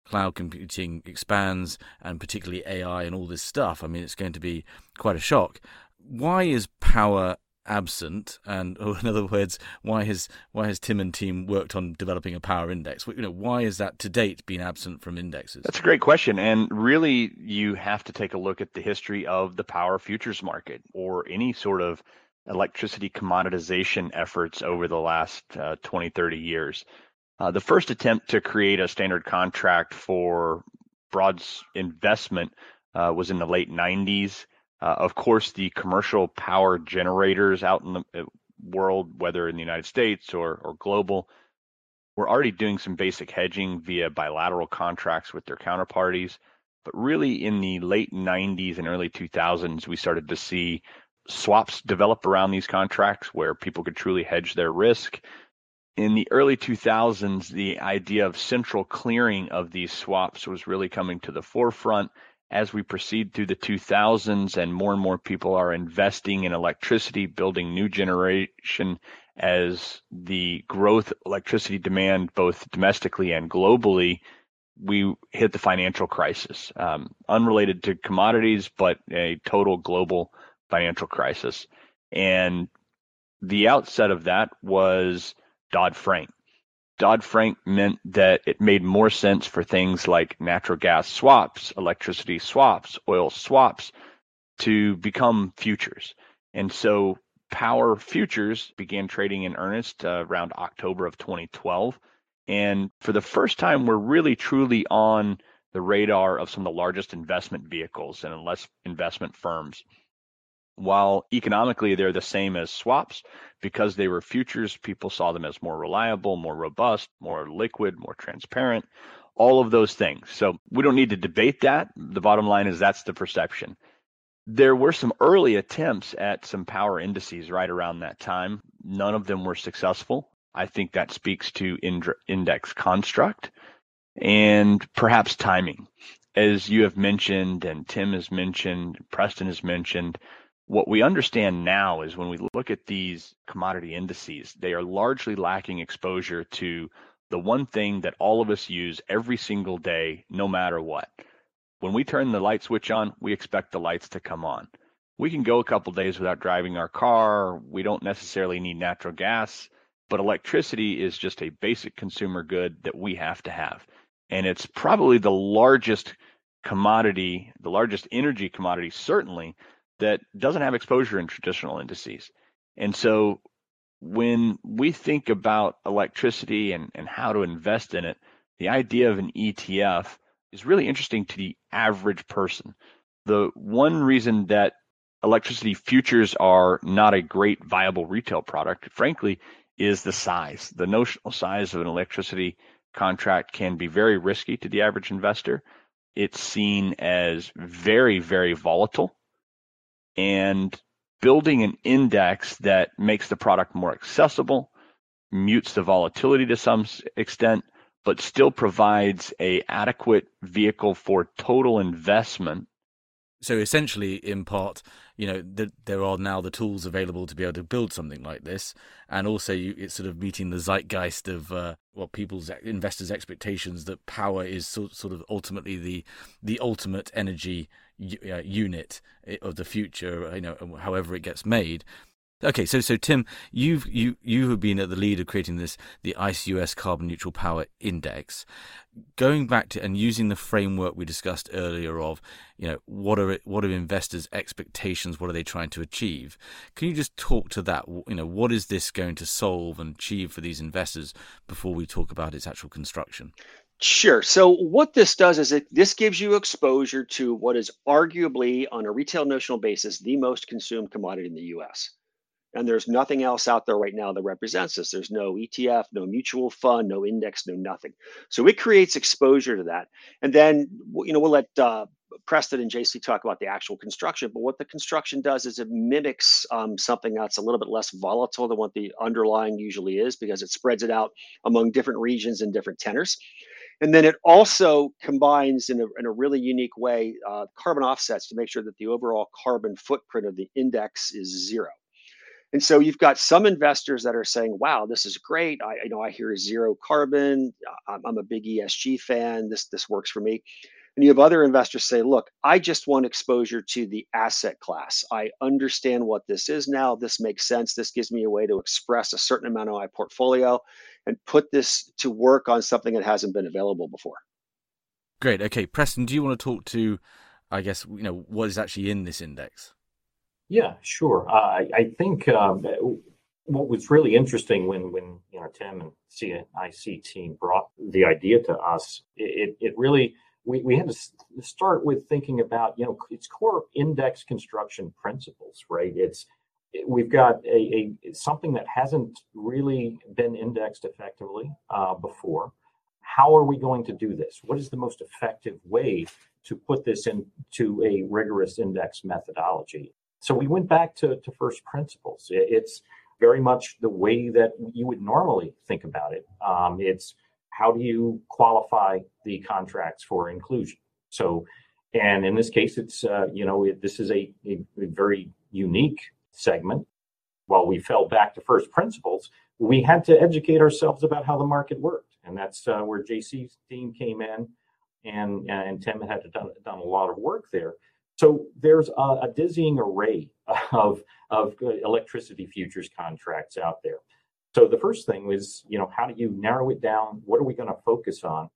cloud computing expands and particularly AI and all this stuff. I mean, it's going to be quite a shock why is power absent? And or in other words why has why has tim and team worked on developing a power index? You know why is that to date been absent from indexes? That's a great question and really you have to take a look at the history of the power futures market or any sort of electricity commoditization efforts over the last uh, 20 30 years. Uh, the first attempt to create a standard contract for broad investment uh, was in the late 90s uh, of course, the commercial power generators out in the uh, world, whether in the United States or, or global, were already doing some basic hedging via bilateral contracts with their counterparties. But really, in the late 90s and early 2000s, we started to see swaps develop around these contracts where people could truly hedge their risk. In the early 2000s, the idea of central clearing of these swaps was really coming to the forefront as we proceed through the 2000s and more and more people are investing in electricity, building new generation as the growth electricity demand both domestically and globally we hit the financial crisis. Um, unrelated to commodities but a total global financial crisis. And the outset of that was dodd-frank dodd-frank meant that it made more sense for things like natural gas swaps electricity swaps oil swaps to become futures and so power futures began trading in earnest uh, around October of 2012. And for the first time, we're really truly on the radar of some of the largest investment vehicles and less investment firms. While economically they're the same as swaps, because they were futures, people saw them as more reliable, more robust, more liquid, more transparent, all of those things. So we don't need to debate that. The bottom line is that's the perception there were some early attempts at some power indices right around that time. None of them were successful. I think that speaks to index construct and perhaps timing. As you have mentioned, and Tim has mentioned, Preston has mentioned, what we understand now is when we look at these commodity indices, they are largely lacking exposure to the one thing that all of us use every single day, no matter what, when we turn the light switch on, we expect the lights to come on. We can go a couple days without driving our car. We don't necessarily need natural gas, but electricity is just a basic consumer good that we have to have. And it's probably the largest commodity, the largest energy commodity, certainly, that doesn't have exposure in traditional indices. And so when we think about electricity and, and how to invest in it, the idea of an ETF is really interesting to the average person. The one reason that electricity futures are not a great viable retail product, frankly, is the size. The notional size of an electricity contract can be very risky to the average investor. It's seen as very, very volatile. And building an index that makes the product more accessible, mutes the volatility to some extent, but still provides a adequate vehicle for total investment. So essentially, in part, you know, the, there are now the tools available to be able to build something like this, and also you, it's sort of meeting the zeitgeist of uh, what people's investors' expectations that power is so, sort of ultimately the the ultimate energy uh, unit of the future. You know, however it gets made, Okay, so so Tim, you've you you have been at the lead of creating this the ICE US Carbon Neutral Power Index. Going back to and using the framework we discussed earlier of, you know, what are what are investors' expectations? What are they trying to achieve? Can you just talk to that? You know, what is this going to solve and achieve for these investors before we talk about its actual construction? Sure. So what this does is it this gives you exposure to what is arguably on a retail notional basis the most consumed commodity in the US. And there's nothing else out there right now that represents this. There's no ETF, no mutual fund, no index, no nothing. So it creates exposure to that. And then, you know, we'll let uh, Preston and JC talk about the actual construction. But what the construction does is it mimics um, something that's a little bit less volatile than what the underlying usually is because it spreads it out among different regions and different tenors. And then it also combines in a, in a really unique way uh, carbon offsets to make sure that the overall carbon footprint of the index is zero. And so you've got some investors that are saying, "Wow, this is great. I you know I hear zero carbon. I'm, I'm a big ESG fan. This this works for me." And you have other investors say, "Look, I just want exposure to the asset class. I understand what this is now. This makes sense. This gives me a way to express a certain amount of my portfolio and put this to work on something that hasn't been available before." Great. Okay, Preston, do you want to talk to, I guess, you know, what is actually in this index? Yeah, sure. Uh, I, I think um, what was really interesting when when you know Tim and CNIC team brought the idea to us, it it really we, we had to start with thinking about you know its core index construction principles, right? It's we've got a, a something that hasn't really been indexed effectively uh, before. How are we going to do this? What is the most effective way to put this into a rigorous index methodology? So we went back to, to first principles. It's very much the way that you would normally think about it. Um, it's how do you qualify the contracts for inclusion? So And in this case, it's, uh, you know, it, this is a, a, a very unique segment. While we fell back to first principles, we had to educate ourselves about how the market worked. And that's uh, where JC's team came in and, and Tim had done, done a lot of work there. So there's a, a dizzying array of, of electricity futures contracts out there. So the first thing is, you know, how do you narrow it down? What are we going to focus on?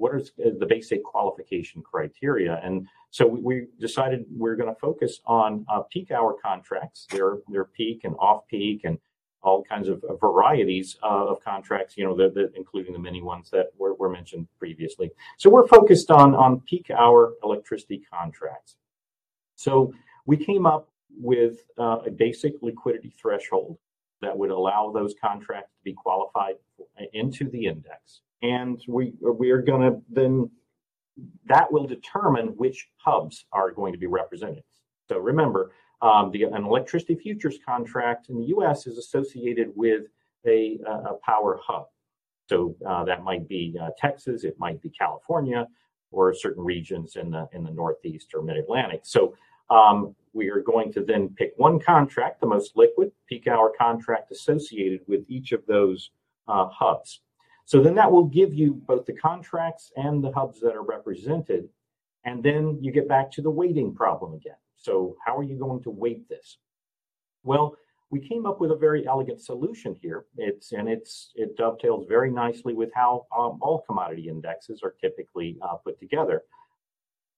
What are the basic qualification criteria? And so we, decided we're going to focus on uh, peak hour contracts. They're peak and off peak and all kinds of varieties uh, of contracts, you know, the, the, including the many ones that were, were mentioned previously. So we're focused on, on peak hour electricity contracts. So we came up with uh, a basic liquidity threshold that would allow those contracts to be qualified into the index. And we, we are going to then, that will determine which hubs are going to be represented. So remember, um, the, an electricity futures contract in the US is associated with a, a power hub. So uh, that might be uh, Texas, it might be California, or certain regions in the in the Northeast or Mid Atlantic. So um, we are going to then pick one contract, the most liquid peak hour contract associated with each of those uh, hubs. So then that will give you both the contracts and the hubs that are represented. And then you get back to the weighting problem again. So how are you going to weight this? Well, we came up with a very elegant solution here. It's and it's it dovetails very nicely with how um, all commodity indexes are typically uh, put together.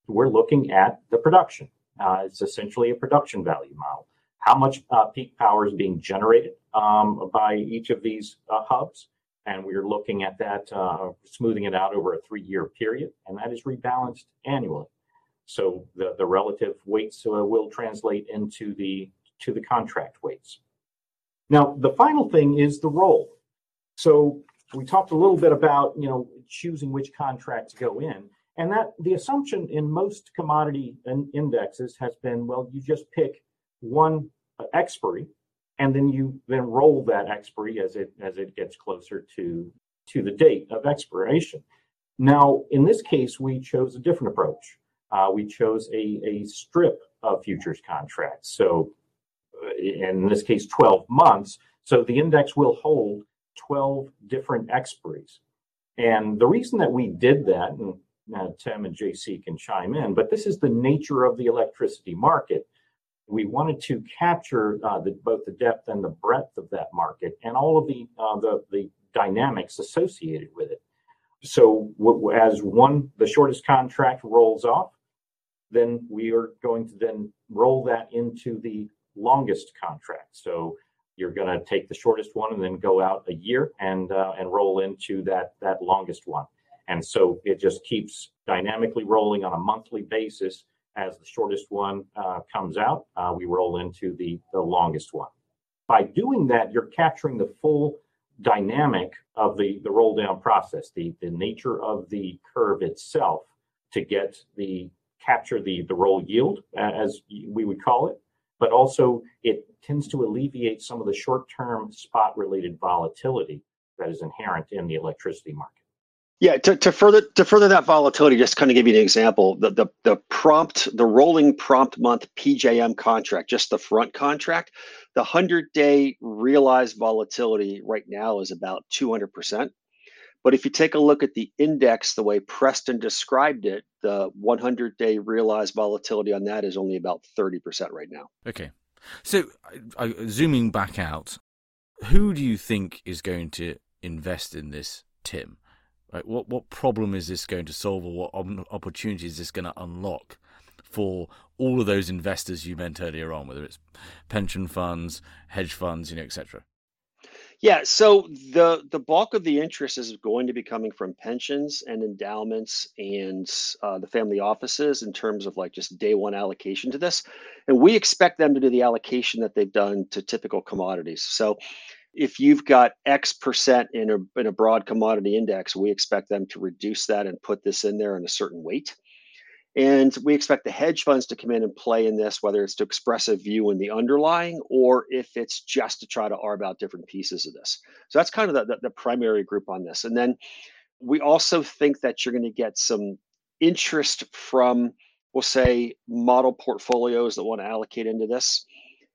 We're looking at the production. Uh, it's essentially a production value model. How much uh, peak power is being generated um, by each of these uh, hubs? And we're looking at that, uh, smoothing it out over a three year period, and that is rebalanced annually. So the, relative weights uh, will translate into the to the contract weights. Now, the final thing is the roll. So we talked a little bit about you know choosing which contracts go in, and that the assumption in most commodity and indexes has been well, you just pick one uh, expiry, and then you then roll that expiry as it as it gets closer to to the date of expiration. Now, in this case, we chose a different approach. Uh, we chose a, a strip of futures contracts. So, uh, in this case, 12 months. So the index will hold 12 different expiries. And the reason that we did that, and now Tim and JC can chime in, but this is the nature of the electricity market. We wanted to capture uh, the, both the depth and the breadth of that market and all of the, uh, the, the dynamics associated with it. So w- as one, the shortest contract rolls off, then we are going to then roll that into the longest contract. So you're going to take the shortest one and then go out a year and uh, and roll into that that longest one. And so it just keeps dynamically rolling on a monthly basis. As the shortest one uh, comes out, uh, we roll into the the longest one. By doing that, you're capturing the full dynamic of the the roll down process, the the nature of the curve itself to get the capture the, the roll yield, as we would call it, but also it tends to alleviate some of the short term spot related volatility that is inherent in the electricity market. Yeah, to, to further to further that volatility, just kind of give you an example, the, the the prompt, the rolling prompt month PJM contract, just the front contract, the hundred day realized volatility right now is about two hundred percent. But if you take a look at the index, the way Preston described it, the 100 day realized volatility on that is only about 30% right now. Okay. So, uh, zooming back out, who do you think is going to invest in this, Tim? Right, what what problem is this going to solve, or what opportunity is this going to unlock for all of those investors you meant earlier on, whether it's pension funds, hedge funds, you know, etc. Yeah, so the the bulk of the interest is going to be coming from pensions and endowments and uh, the family offices in terms of like just day one allocation to this, and we expect them to do the allocation that they've done to typical commodities. So, if you've got X percent in a in a broad commodity index, we expect them to reduce that and put this in there in a certain weight. And we expect the hedge funds to come in and play in this, whether it's to express a view in the underlying or if it's just to try to arb out different pieces of this. So that's kind of the, the, the primary group on this. And then we also think that you're going to get some interest from we'll say model portfolios that want to allocate into this.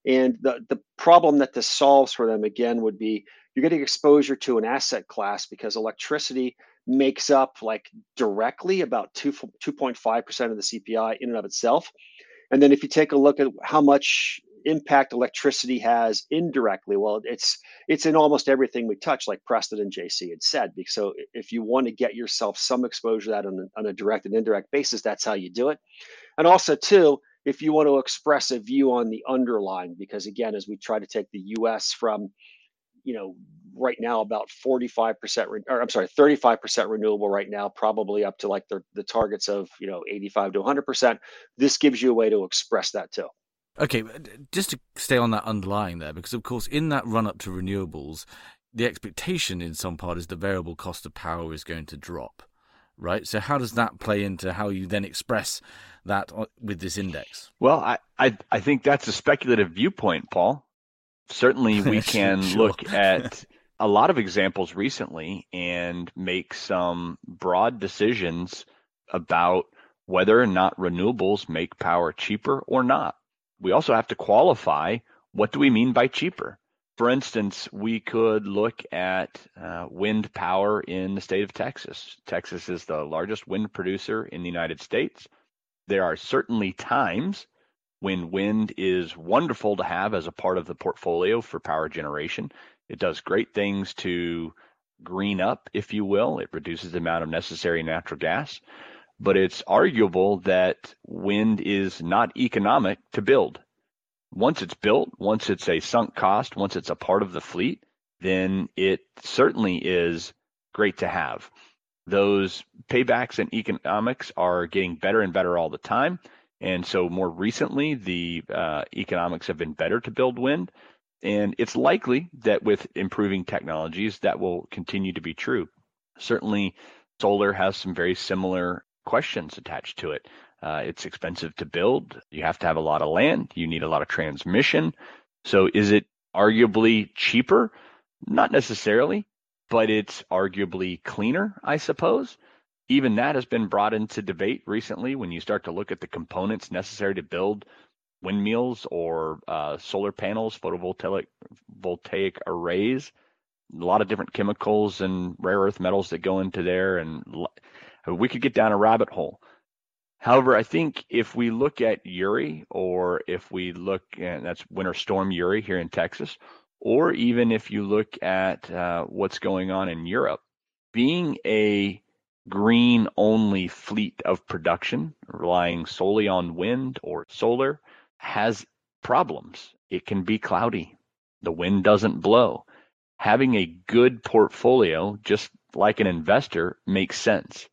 And the, the problem that this solves for them again would be you're getting exposure to an asset class because electricity makes up like directly about 2, 2.5% of the CPI in and of itself. And then if you take a look at how much impact electricity has indirectly well it's it's in almost everything we touch like preston and jc had said so if you want to get yourself some exposure to that on on a direct and indirect basis that's how you do it and also too if you want to express a view on the underlying because again as we try to take the us from you know right now about 45% or i'm sorry 35% renewable right now probably up to like the, the targets of you know 85 to 100% this gives you a way to express that too Okay, just to stay on that underlying there, because of course, in that run up to renewables, the expectation in some part is the variable cost of power is going to drop, right? So, how does that play into how you then express that with this index? Well, I, I, I think that's a speculative viewpoint, Paul. Certainly, we can sure. look at a lot of examples recently and make some broad decisions about whether or not renewables make power cheaper or not we also have to qualify what do we mean by cheaper. For instance, we could look at uh, wind power in the state of Texas. Texas is the largest wind producer in the United States. There are certainly times when wind is wonderful to have as a part of the portfolio for power generation. It does great things to green up, if you will. It reduces the amount of necessary natural gas but it's arguable that wind is not economic to build. Once it's built, once it's a sunk cost, once it's a part of the fleet, then it certainly is great to have. Those paybacks and economics are getting better and better all the time. And so, more recently, the uh, economics have been better to build wind. And it's likely that with improving technologies, that will continue to be true. Certainly, solar has some very similar questions attached to it. Uh, it's expensive to build. You have to have a lot of land. You need a lot of transmission. So is it arguably cheaper? Not necessarily, but it's arguably cleaner, I suppose. Even that has been brought into debate recently when you start to look at the components necessary to build windmills or uh, solar panels, photovoltaic voltaic arrays. A lot of different chemicals and rare earth metals that go into there, and we could get down a rabbit hole. However, I think if we look at Uri, or if we look, and that's Winter Storm Uri here in Texas, or even if you look at uh, what's going on in Europe, being a green only fleet of production, relying solely on wind or solar, has problems. It can be cloudy. The wind doesn't blow. Having a good portfolio, just like an investor, makes sense.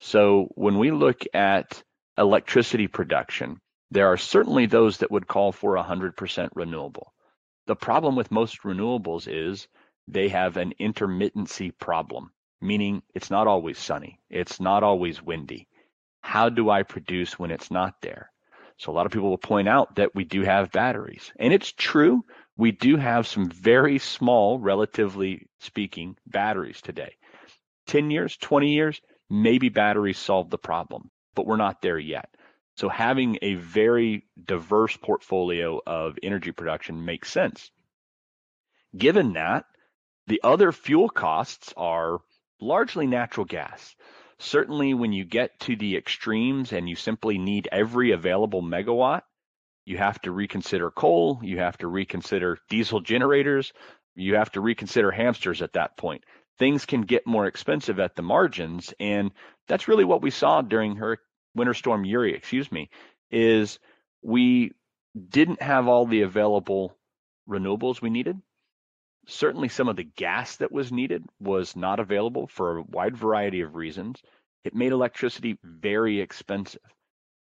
So when we look at electricity production, there are certainly those that would call for 100% renewable. The problem with most renewables is they have an intermittency problem, meaning it's not always sunny, it's not always windy. How do I produce when it's not there? So a lot of people will point out that we do have batteries. And it's true, we do have some very small, relatively speaking, batteries today. 10 years, 20 years, maybe batteries solve the problem, but we're not there yet. So having a very diverse portfolio of energy production makes sense. Given that, the other fuel costs are largely natural gas. Certainly, when you get to the extremes and you simply need every available megawatt, you have to reconsider coal, you have to reconsider diesel generators, you have to reconsider hamsters at that point things can get more expensive at the margins. And that's really what we saw during her winter storm Uri, excuse me, is we didn't have all the available renewables we needed. Certainly some of the gas that was needed was not available for a wide variety of reasons. It made electricity very expensive.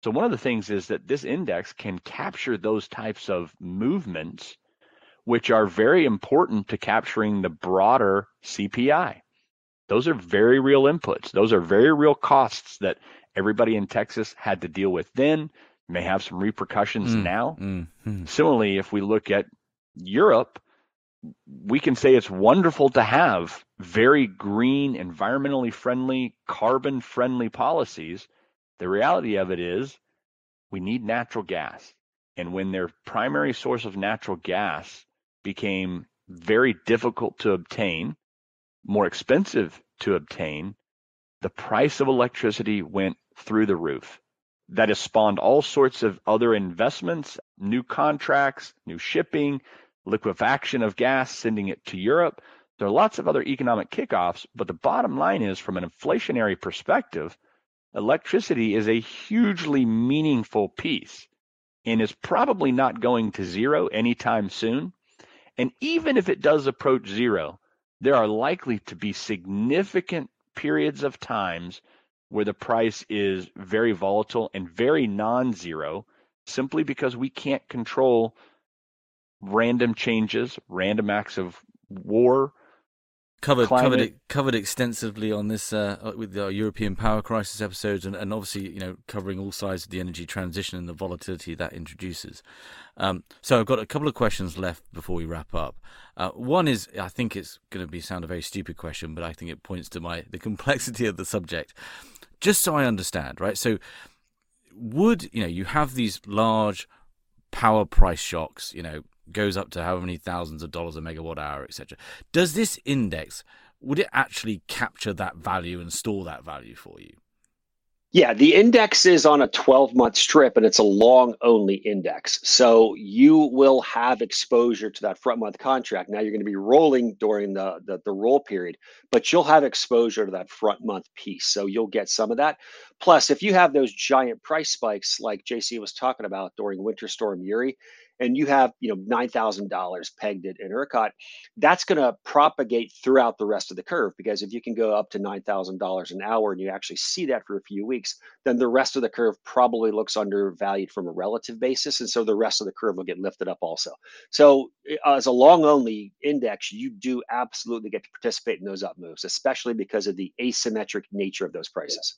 So one of the things is that this index can capture those types of movements which are very important to capturing the broader CPI. Those are very real inputs. Those are very real costs that everybody in Texas had to deal with then, may have some repercussions mm, now. Mm, mm. Similarly, if we look at Europe, we can say it's wonderful to have very green, environmentally friendly, carbon friendly policies. The reality of it is we need natural gas. And when their primary source of natural gas became very difficult to obtain, more expensive to obtain, the price of electricity went through the roof. That has spawned all sorts of other investments, new contracts, new shipping, liquefaction of gas, sending it to Europe. There are lots of other economic kickoffs, but the bottom line is from an inflationary perspective, electricity is a hugely meaningful piece and is probably not going to zero anytime soon. And even if it does approach zero, there are likely to be significant periods of times where the price is very volatile and very non-zero simply because we can't control random changes, random acts of war, covered covered it, covered extensively on this uh, uh, with the European power crisis episodes, and, and obviously you know covering all sides of the energy transition and the volatility that introduces. Um, so I've got a couple of questions left before we wrap up. Uh, one is I think it's going to be sound a very stupid question, but I think it points to my the complexity of the subject. Just so I understand, right? So would you know you have these large power price shocks, you know, goes up to how many thousands of dollars a megawatt hour, etc. Does this index would it actually capture that value and store that value for you? Yeah, the index is on a 12 month strip and it's a long only index. So you will have exposure to that front month contract. Now you're going to be rolling during the, the, the roll period, but you'll have exposure to that front month piece. So you'll get some of that. Plus, if you have those giant price spikes like JC was talking about during Winter Storm Uri, and you have you know nine thousand dollars pegged at, in ERCOT, that's going to propagate throughout the rest of the curve because if you can go up to nine thousand dollars an hour and you actually see that for a few weeks, then the rest of the curve probably looks undervalued from a relative basis, and so the rest of the curve will get lifted up also. So as a long only index, you do absolutely get to participate in those up moves, especially because of the asymmetric nature of those prices.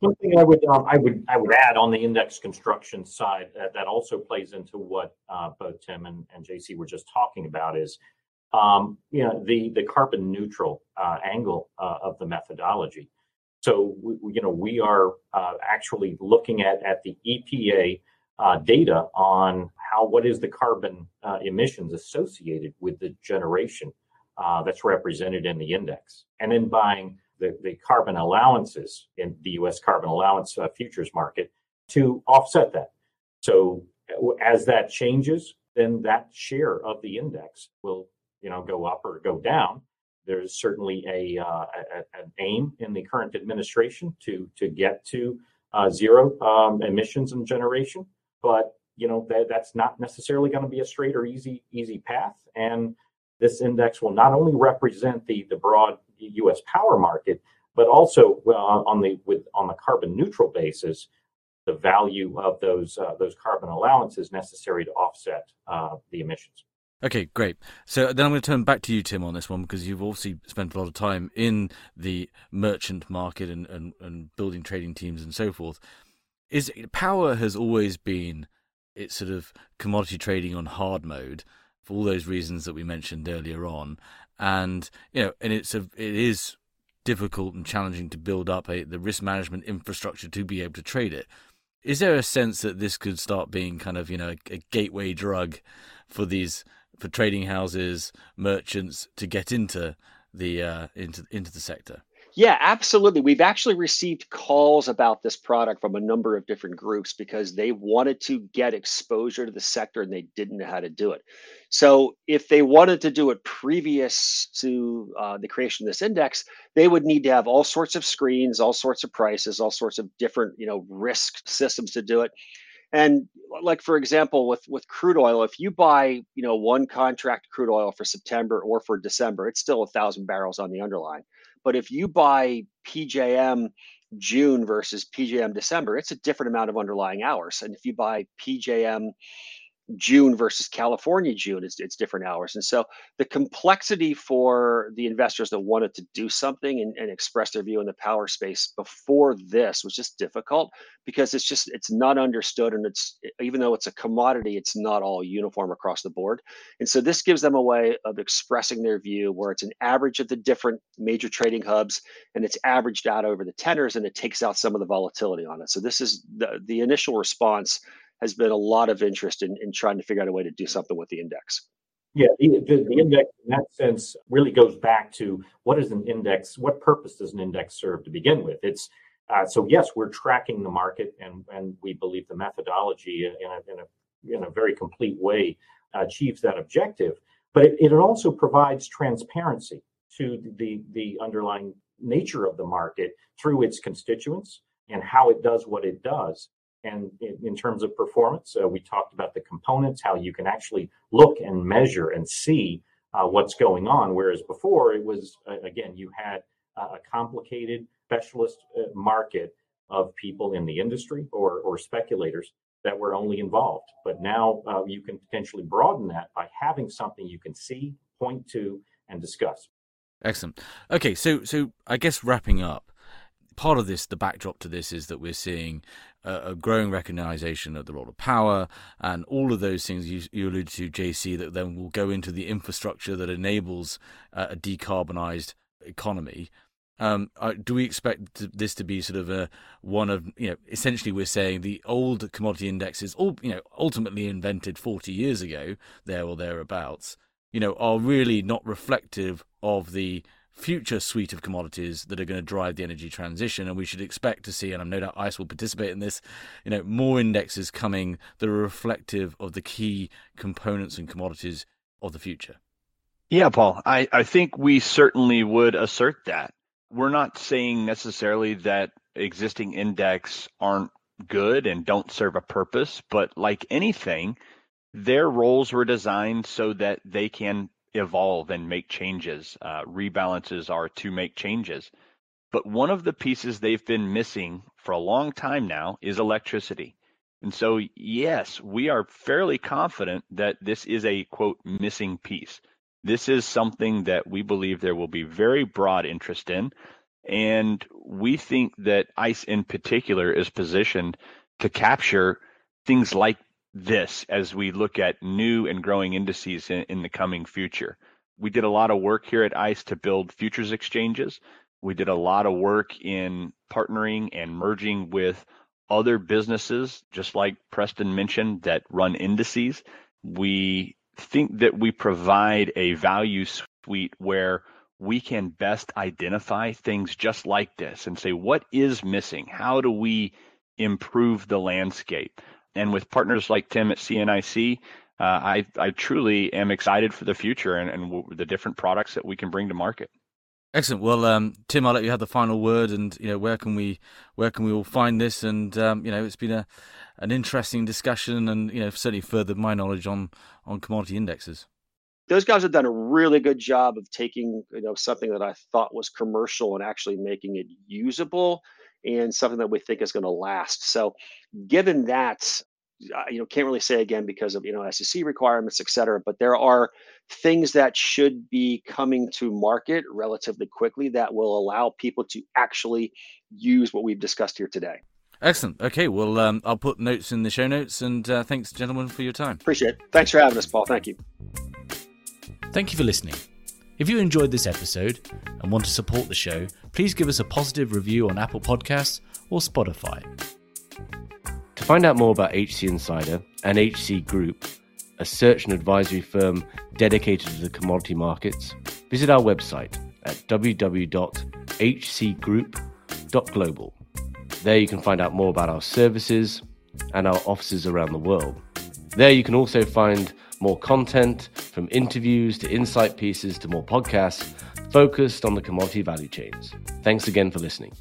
One thing I would um, I would I would add on the index construction side uh, that also plays into what uh, both Tim and, and JC were just talking about is um, you know the the carbon neutral uh, angle uh, of the methodology. So we, you know we are uh, actually looking at at the EPA uh, data on how what is the carbon emissions associated with the generation that's represented in the index, and then buying the, the carbon allowances in the U.S. carbon allowance uh, futures market to offset that. So as that changes, then that share of the index will, you know, go up or go down. There's certainly a, uh, a an aim in the current administration to to get to uh, zero um, emissions and generation, but you know that that's not necessarily going to be a straight or easy easy path. And this index will not only represent the the broad U.S. power market, but also well, on the with on the carbon neutral basis, the value of those uh, those carbon allowances necessary to offset uh, the emissions. Okay, great. So then I'm going to turn back to you, Tim, on this one because you've obviously spent a lot of time in the merchant market and, and, and building trading teams and so forth. Is power has always been it's sort of commodity trading on hard mode for all those reasons that we mentioned earlier on, and you know, and it's a it is difficult and challenging to build up a, the risk management infrastructure to be able to trade it. Is there a sense that this could start being kind of you know a, gateway drug for these for trading houses, merchants to get into the uh, into into the sector? Yeah, absolutely. We've actually received calls about this product from a number of different groups because they wanted to get exposure to the sector and they didn't know how to do it. So, if they wanted to do it previous to uh, the creation of this index, they would need to have all sorts of screens, all sorts of prices, all sorts of different, you know, risk systems to do it. And like for example, with with crude oil, if you buy you know one contract crude oil for September or for December, it's still a thousand barrels on the underlying. But if you buy PJM June versus PJM December, it's a different amount of underlying hours. And if you buy PJM June versus California June, it's, it's different hours. And so the complexity for the investors that wanted to do something and, and express their view in the power space before this was just difficult because it's just it's not understood and it's even though it's a commodity, it's not all uniform across the board. And so this gives them a way of expressing their view where it's an average of the different major trading hubs and it's averaged out over the tenors and it takes out some of the volatility on it. So this is the, the initial response has been a lot of interest in, in trying to figure out a way to do something with the index. Yeah, the, the, the, index in that sense really goes back to what is an index? What purpose does an index serve to begin with? It's uh, so yes, we're tracking the market, and and we believe the methodology in a in a, in a very complete way achieves that objective. But it, it also provides transparency to the the underlying nature of the market through its constituents and how it does what it does. And in, terms of performance, uh, we talked about the components, how you can actually look and measure and see uh, what's going on. Whereas before, it was, uh, again, you had a complicated specialist uh, market of people in the industry or, or speculators that were only involved. But now uh, you can potentially broaden that by having something you can see, point to, and discuss. Excellent. Okay, so so I guess wrapping up, part of this, the backdrop to this is that we're seeing a, growing recognition of the role of power and all of those things you, you alluded to, JC, that then will go into the infrastructure that enables uh, a decarbonized economy. Um, uh, do we expect this to be sort of a one of you know essentially we're saying the old commodity indexes all you know ultimately invented 40 years ago there or thereabouts you know are really not reflective of the future suite of commodities that are going to drive the energy transition and we should expect to see and I'm no doubt ICE will participate in this you know more indexes coming that are reflective of the key components and commodities of the future. Yeah Paul I, I think we certainly would assert that. We're not saying necessarily that existing index aren't good and don't serve a purpose, but like anything, their roles were designed so that they can evolve and make changes. Uh, rebalances are to make changes. But one of the pieces they've been missing for a long time now is electricity. And so, yes, we are fairly confident that this is a quote missing piece. This is something that we believe there will be very broad interest in. And we think that ICE in particular is positioned to capture things like this as we look at new and growing indices in, in, the coming future. We did a lot of work here at ICE to build futures exchanges. We did a lot of work in partnering and merging with other businesses, just like Preston mentioned, that run indices. We think that we provide a value suite where we can best identify things just like this and say, what is missing? How do we improve the landscape? And with partners like Tim at CNIC, uh, I, I truly am excited for the future and, and w- the different products that we can bring to market. Excellent. Well, um, Tim, I'll let you have the final word. And you know, where can we, where can we all find this? And um, you know, it's been a, an interesting discussion, and you know, certainly furthered my knowledge on on commodity indexes. Those guys have done a really good job of taking you know something that I thought was commercial and actually making it usable and something that we think is going to last. So, given that, you know can't really say again because of you know SEC requirements, et cetera. But there are things that should be coming to market relatively quickly that will allow people to actually use what we've discussed here today. Excellent. Okay, well, um, I'll put notes in the show notes, and uh, thanks, gentlemen, for your time. Appreciate it. Thanks for having us, Paul. Thank you. Thank you for listening. If you enjoyed this episode and want to support the show, please give us a positive review on Apple Podcasts or Spotify. To find out more about HC Insider and HC Group, a search and advisory firm dedicated to the commodity markets, visit our website at www.hcgroup.global. There you can find out more about our services and our offices around the world. There you can also find more content, from interviews to insight pieces to more podcasts, focused on the commodity value chains. Thanks again for listening.